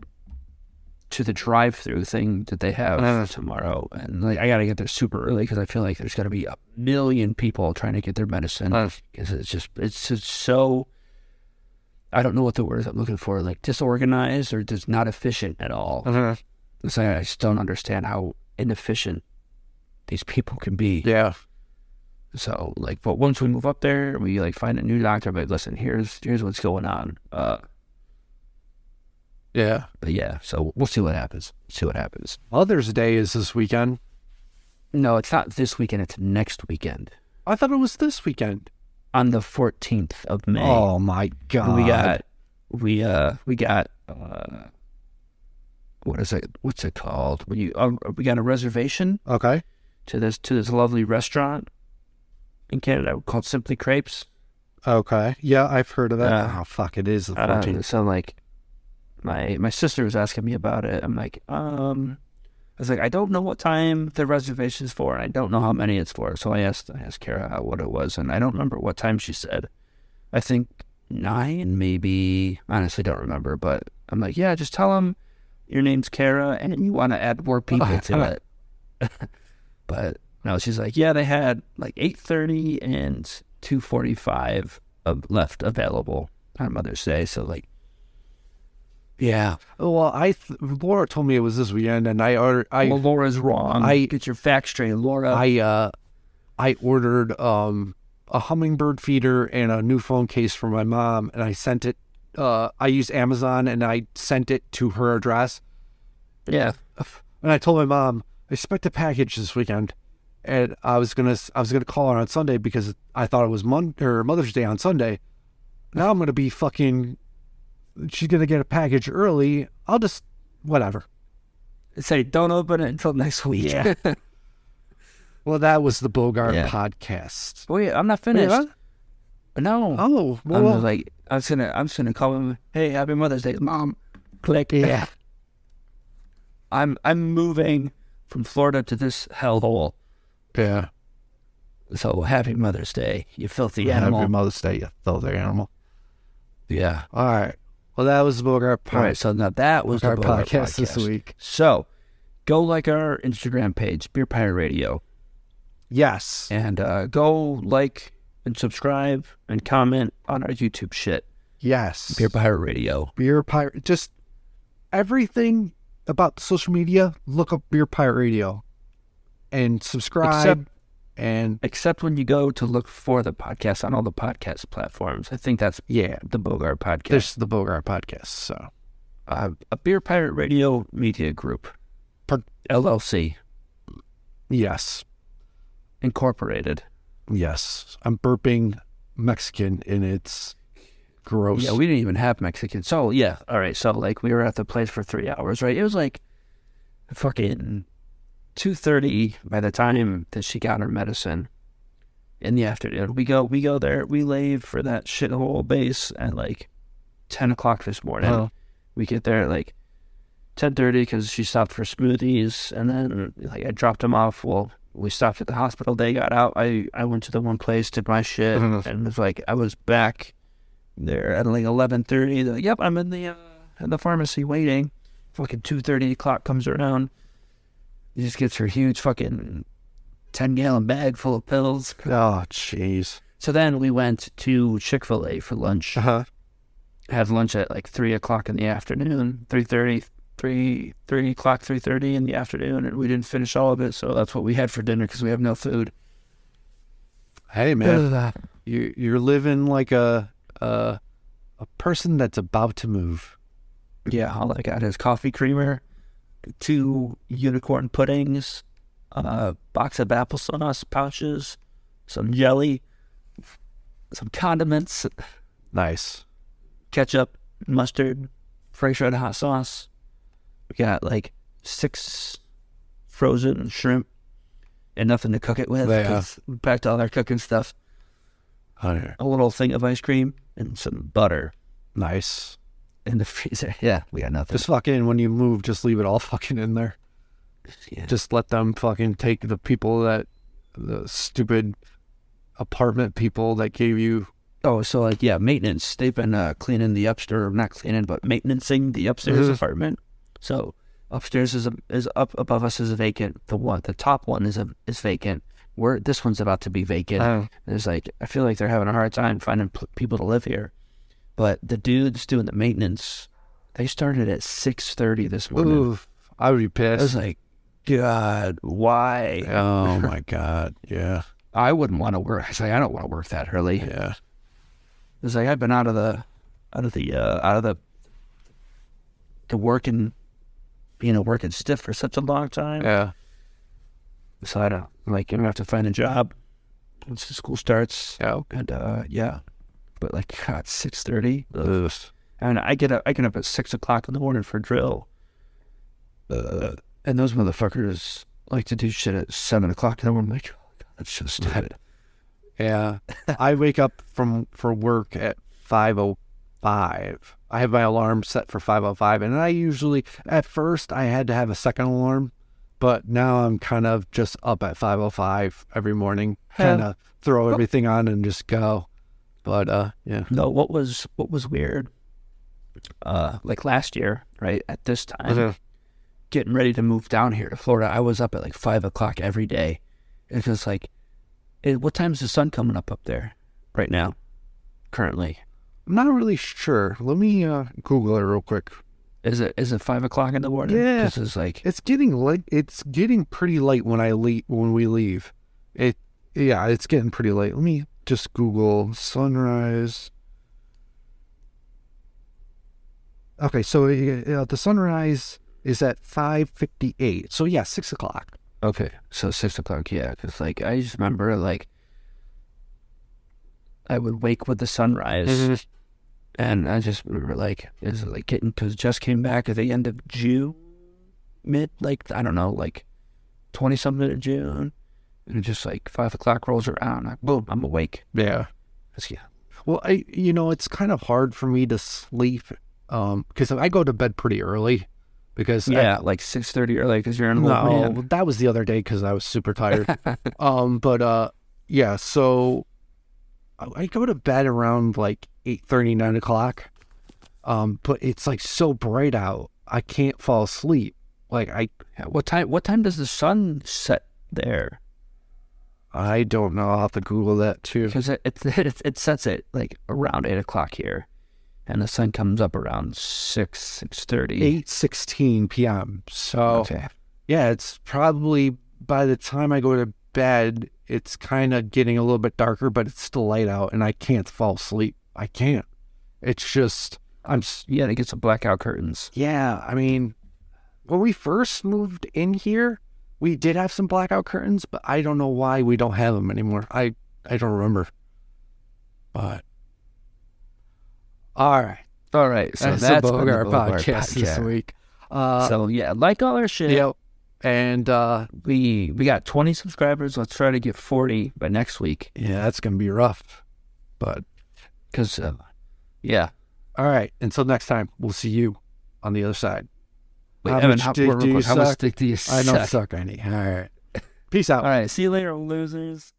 to the drive-through thing that they have
Uh.
tomorrow, and like I gotta get there super early because I feel like there's gonna be a million people trying to get their medicine
Uh.
because it's just it's just so. I don't know what the word is I'm looking for, like disorganized or just not efficient at all.
Uh-huh.
So I just don't understand how inefficient these people can be.
Yeah.
So like, but once we move up there, we like find a new doctor. But listen, here's here's what's going on. Uh,
Yeah.
but yeah, so we'll see what happens. See what happens.
Mother's Day is this weekend.
No, it's not this weekend. It's next weekend
I thought it was this weekend.
On the 14th of May.
Oh my god.
we got we uh we got uh what is it? What's it called? You uh, we got a reservation
Okay.
to this to this lovely restaurant in Canandaigua called Simply Crepes.
Okay. Yeah, I've heard of that.
Uh,
oh fuck, it is the
Uh,
14th.
so like my my sister was asking me about it. I'm like, um was like, I don't know what time the reservation is for, and I don't know how many it's for. So I asked I asked Kara what it was, and I don't remember what time she said. I think nine, maybe. Honestly, don't remember. But I'm like, yeah, just tell them your name's Kara, and you want to add more people <laughs> to it. <laughs> but no, she's like, yeah, they had like eight thirty and two forty five left available on Mother's Day. So like, yeah.
Oh, well, I th- Laura told me it was this weekend, and I ordered. I
well, Laura's wrong.
I-
get your facts straight, Laura.
I uh, I ordered um a hummingbird feeder and a new phone case for my mom, and I sent it. Uh, I used Amazon, and I sent it to her address.
yeah.
And I told my mom I expect a package this weekend, and I was gonna I was gonna call her on Sunday because I thought it was Mon or Mother's Day on Sunday. Now I'm gonna be fucking. She's gonna get a package early. I'll just whatever.
Say don't open it until <laughs> next week.
Yeah. <laughs> Well, that was the Bogart
Yeah.
podcast.
Wait, I'm not finished.
Wait,
No.
Oh,
I'm
well,
like I was gonna I'm just gonna call him. Hey, happy Mother's Day, Mom. Click.
yeah. <laughs>
I'm I'm moving from Florida to this hellhole.
Yeah.
So happy Mother's Day, you filthy animal.
Happy Mother's Day, you filthy animal.
yeah.
All right. Well, that was the
All
podcast,
right. So now that was our
Bogart
Bogart
podcast this week.
So go like our Instagram page, Beer Pirate Radio,
Yes.
and uh, go like and subscribe and comment on our YouTube shit,
Yes.
Beer Pirate Radio.
Beer Pirate. Just everything about social media, look up Beer Pirate Radio and subscribe.
Except-
and
Except when you go to look for the podcast on all the podcast platforms. I think that's
yeah,
the Bogart podcast.
there's the Bogart podcast. So,
uh, a Beer Pirate Radio Media Group,
Per-
LLC,
yes.
Incorporated.
Yes. I'm burping Mexican and it's gross.
Yeah, we didn't even have Mexican. So yeah, all right. So like we were at the place for three hours, right? It was like fucking two thirty by the time that she got her medicine in the afternoon. We go we go there, we leave for that shithole base at like ten o'clock this morning.
Oh.
We get there at like ten thirty because she stopped for smoothies, and then like I dropped them off. Well, we stopped at the hospital. They got out. I I went to the one place, did my shit, <laughs> and it was like I was back there at like eleven thirty. Like, yep, I'm in the uh, in the pharmacy waiting. Fucking two thirty o'clock comes around. She just gets her huge fucking ten gallon bag full of pills.
Oh, jeez.
So then we went to Chick Fil A for lunch.
Uh-huh.
Had lunch at like three o'clock in the afternoon, three thirty, three three o'clock, three thirty in the afternoon, and we didn't finish all of it. So that's what we had for dinner because we have no food.
Hey, man. you you're living like a a a person that's about to move.
Yeah, all I got is coffee creamer, two unicorn puddings, a box of applesauce pouches, some jelly, some condiments,
Nice.
ketchup, mustard, fresh red hot sauce. We got like six frozen shrimp and nothing to cook it with.
Yeah.
We packed all our cooking stuff. A little thing of ice cream and some butter
Nice.
In the freezer. <laughs> Yeah, we got nothing.
Just fucking when you move, just leave it all <laughs> fucking in there.
yeah.
Just let them fucking take the people that the stupid apartment people that gave you.
Oh, so like yeah, maintenance. They've been uh, cleaning the upstairs, not cleaning, but maintaining the upstairs
Mhm.
apartment. So upstairs is a, is up above us is vacant. The one, the top one is a, is vacant. We're this one's about to be vacant.
Oh.
There's like I feel like they're having a hard time finding p- people to live here. But the dudes doing the maintenance, they started at six thirty this morning.
Ooh, I would be
I was like, God, why?
Oh <laughs> my god. Yeah.
I wouldn't want to work. I say I don't want to work that early.
Yeah.
It's like I've been out of the, out of the, uh, out of the, the working, being a working stiff for such a long time.
Yeah.
So I don't like. I'm gonna have to find a job once the school starts.
Yeah.
And uh, yeah, but like God, six thirty.
Ugh.
And I get up. I get up at six o'clock in the morning for drill. Uh, and those motherfuckers like to do shit at seven o'clock in the morning. I'm like, oh, God, that's so stupid.
Yeah. I wake up from for work at 5:05. I have my alarm set for 5:05 and I usually at first I had to have a second alarm, but now I'm kind of just up at 5:05 every morning, kind of throw everything on and just go. But uh yeah.
No, what was what was weird? Uh, like last year, right at this time, getting ready to move down here to Florida, I was up at like five o'clock every day. It's just like, eh, what time's the sun coming up up there right now? Currently,
I'm not really sure. Let me uh Google it real quick.
is it is it five o'clock in the morning?
Yeah,
this is like
It's getting late. It's getting pretty late when I leave. When we leave, it yeah, it's getting pretty late. Let me just Google sunrise. Okay, so uh, the sunrise is at five fifty eight. So yeah, six o'clock.
okay, so six o'clock, yeah. Because like I just remember like I would wake with the sunrise. And I just remember like it's like getting because just came back at the end of June, mid like I don't know like twenty something of June, and just like five o'clock rolls around, like boom, I'm awake.
Yeah.
Yeah,
Well, I you know it's kind of hard for me to sleep um because I go to bed pretty early because I-
yeah, like six thirty or like because you're old
No,
man.
that was the other day because I was super tired. <laughs> um, but uh, yeah. So I I go to bed around like eight thirty, nine o'clock. Um, but it's like so bright out, I can't fall asleep. Like I,
What time? What time does the sun set there?
I don't know. I'll have to Google that too.
Because it, it <laughs> it it sets it like around eight o'clock here, and the sun comes up around six six thirty.
Eight sixteen p.m. So
Okay.
yeah, it's probably by the time I go to bed, it's kind of getting a little bit darker, but it's still light out, and I can't fall asleep. I can't. It's just I'm.
Yeah, they get some blackout curtains.
Yeah, I mean, when we first moved in here, we did have some blackout curtains, but I don't know why we don't have them anymore. I I don't remember. But all right,
All right, so
that's,
that's
the Bogart
Bogart
podcast, this week. Uh,
so yeah, like all our shit.
yep, and uh,
We we got twenty subscribers. Let's try to get forty by next week.
yeah, that's gonna be rough. But
Cause uh, yeah,
all right, until next time, we'll see you on the other side.
Wait,
How
Evan,
much
how,
dick do you
quick, how much
suck?
dick do you
I don't
suck?
suck any. All right, peace out.
All right, see you later, losers.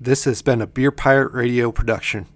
This has been a Beer Pirate Radio production.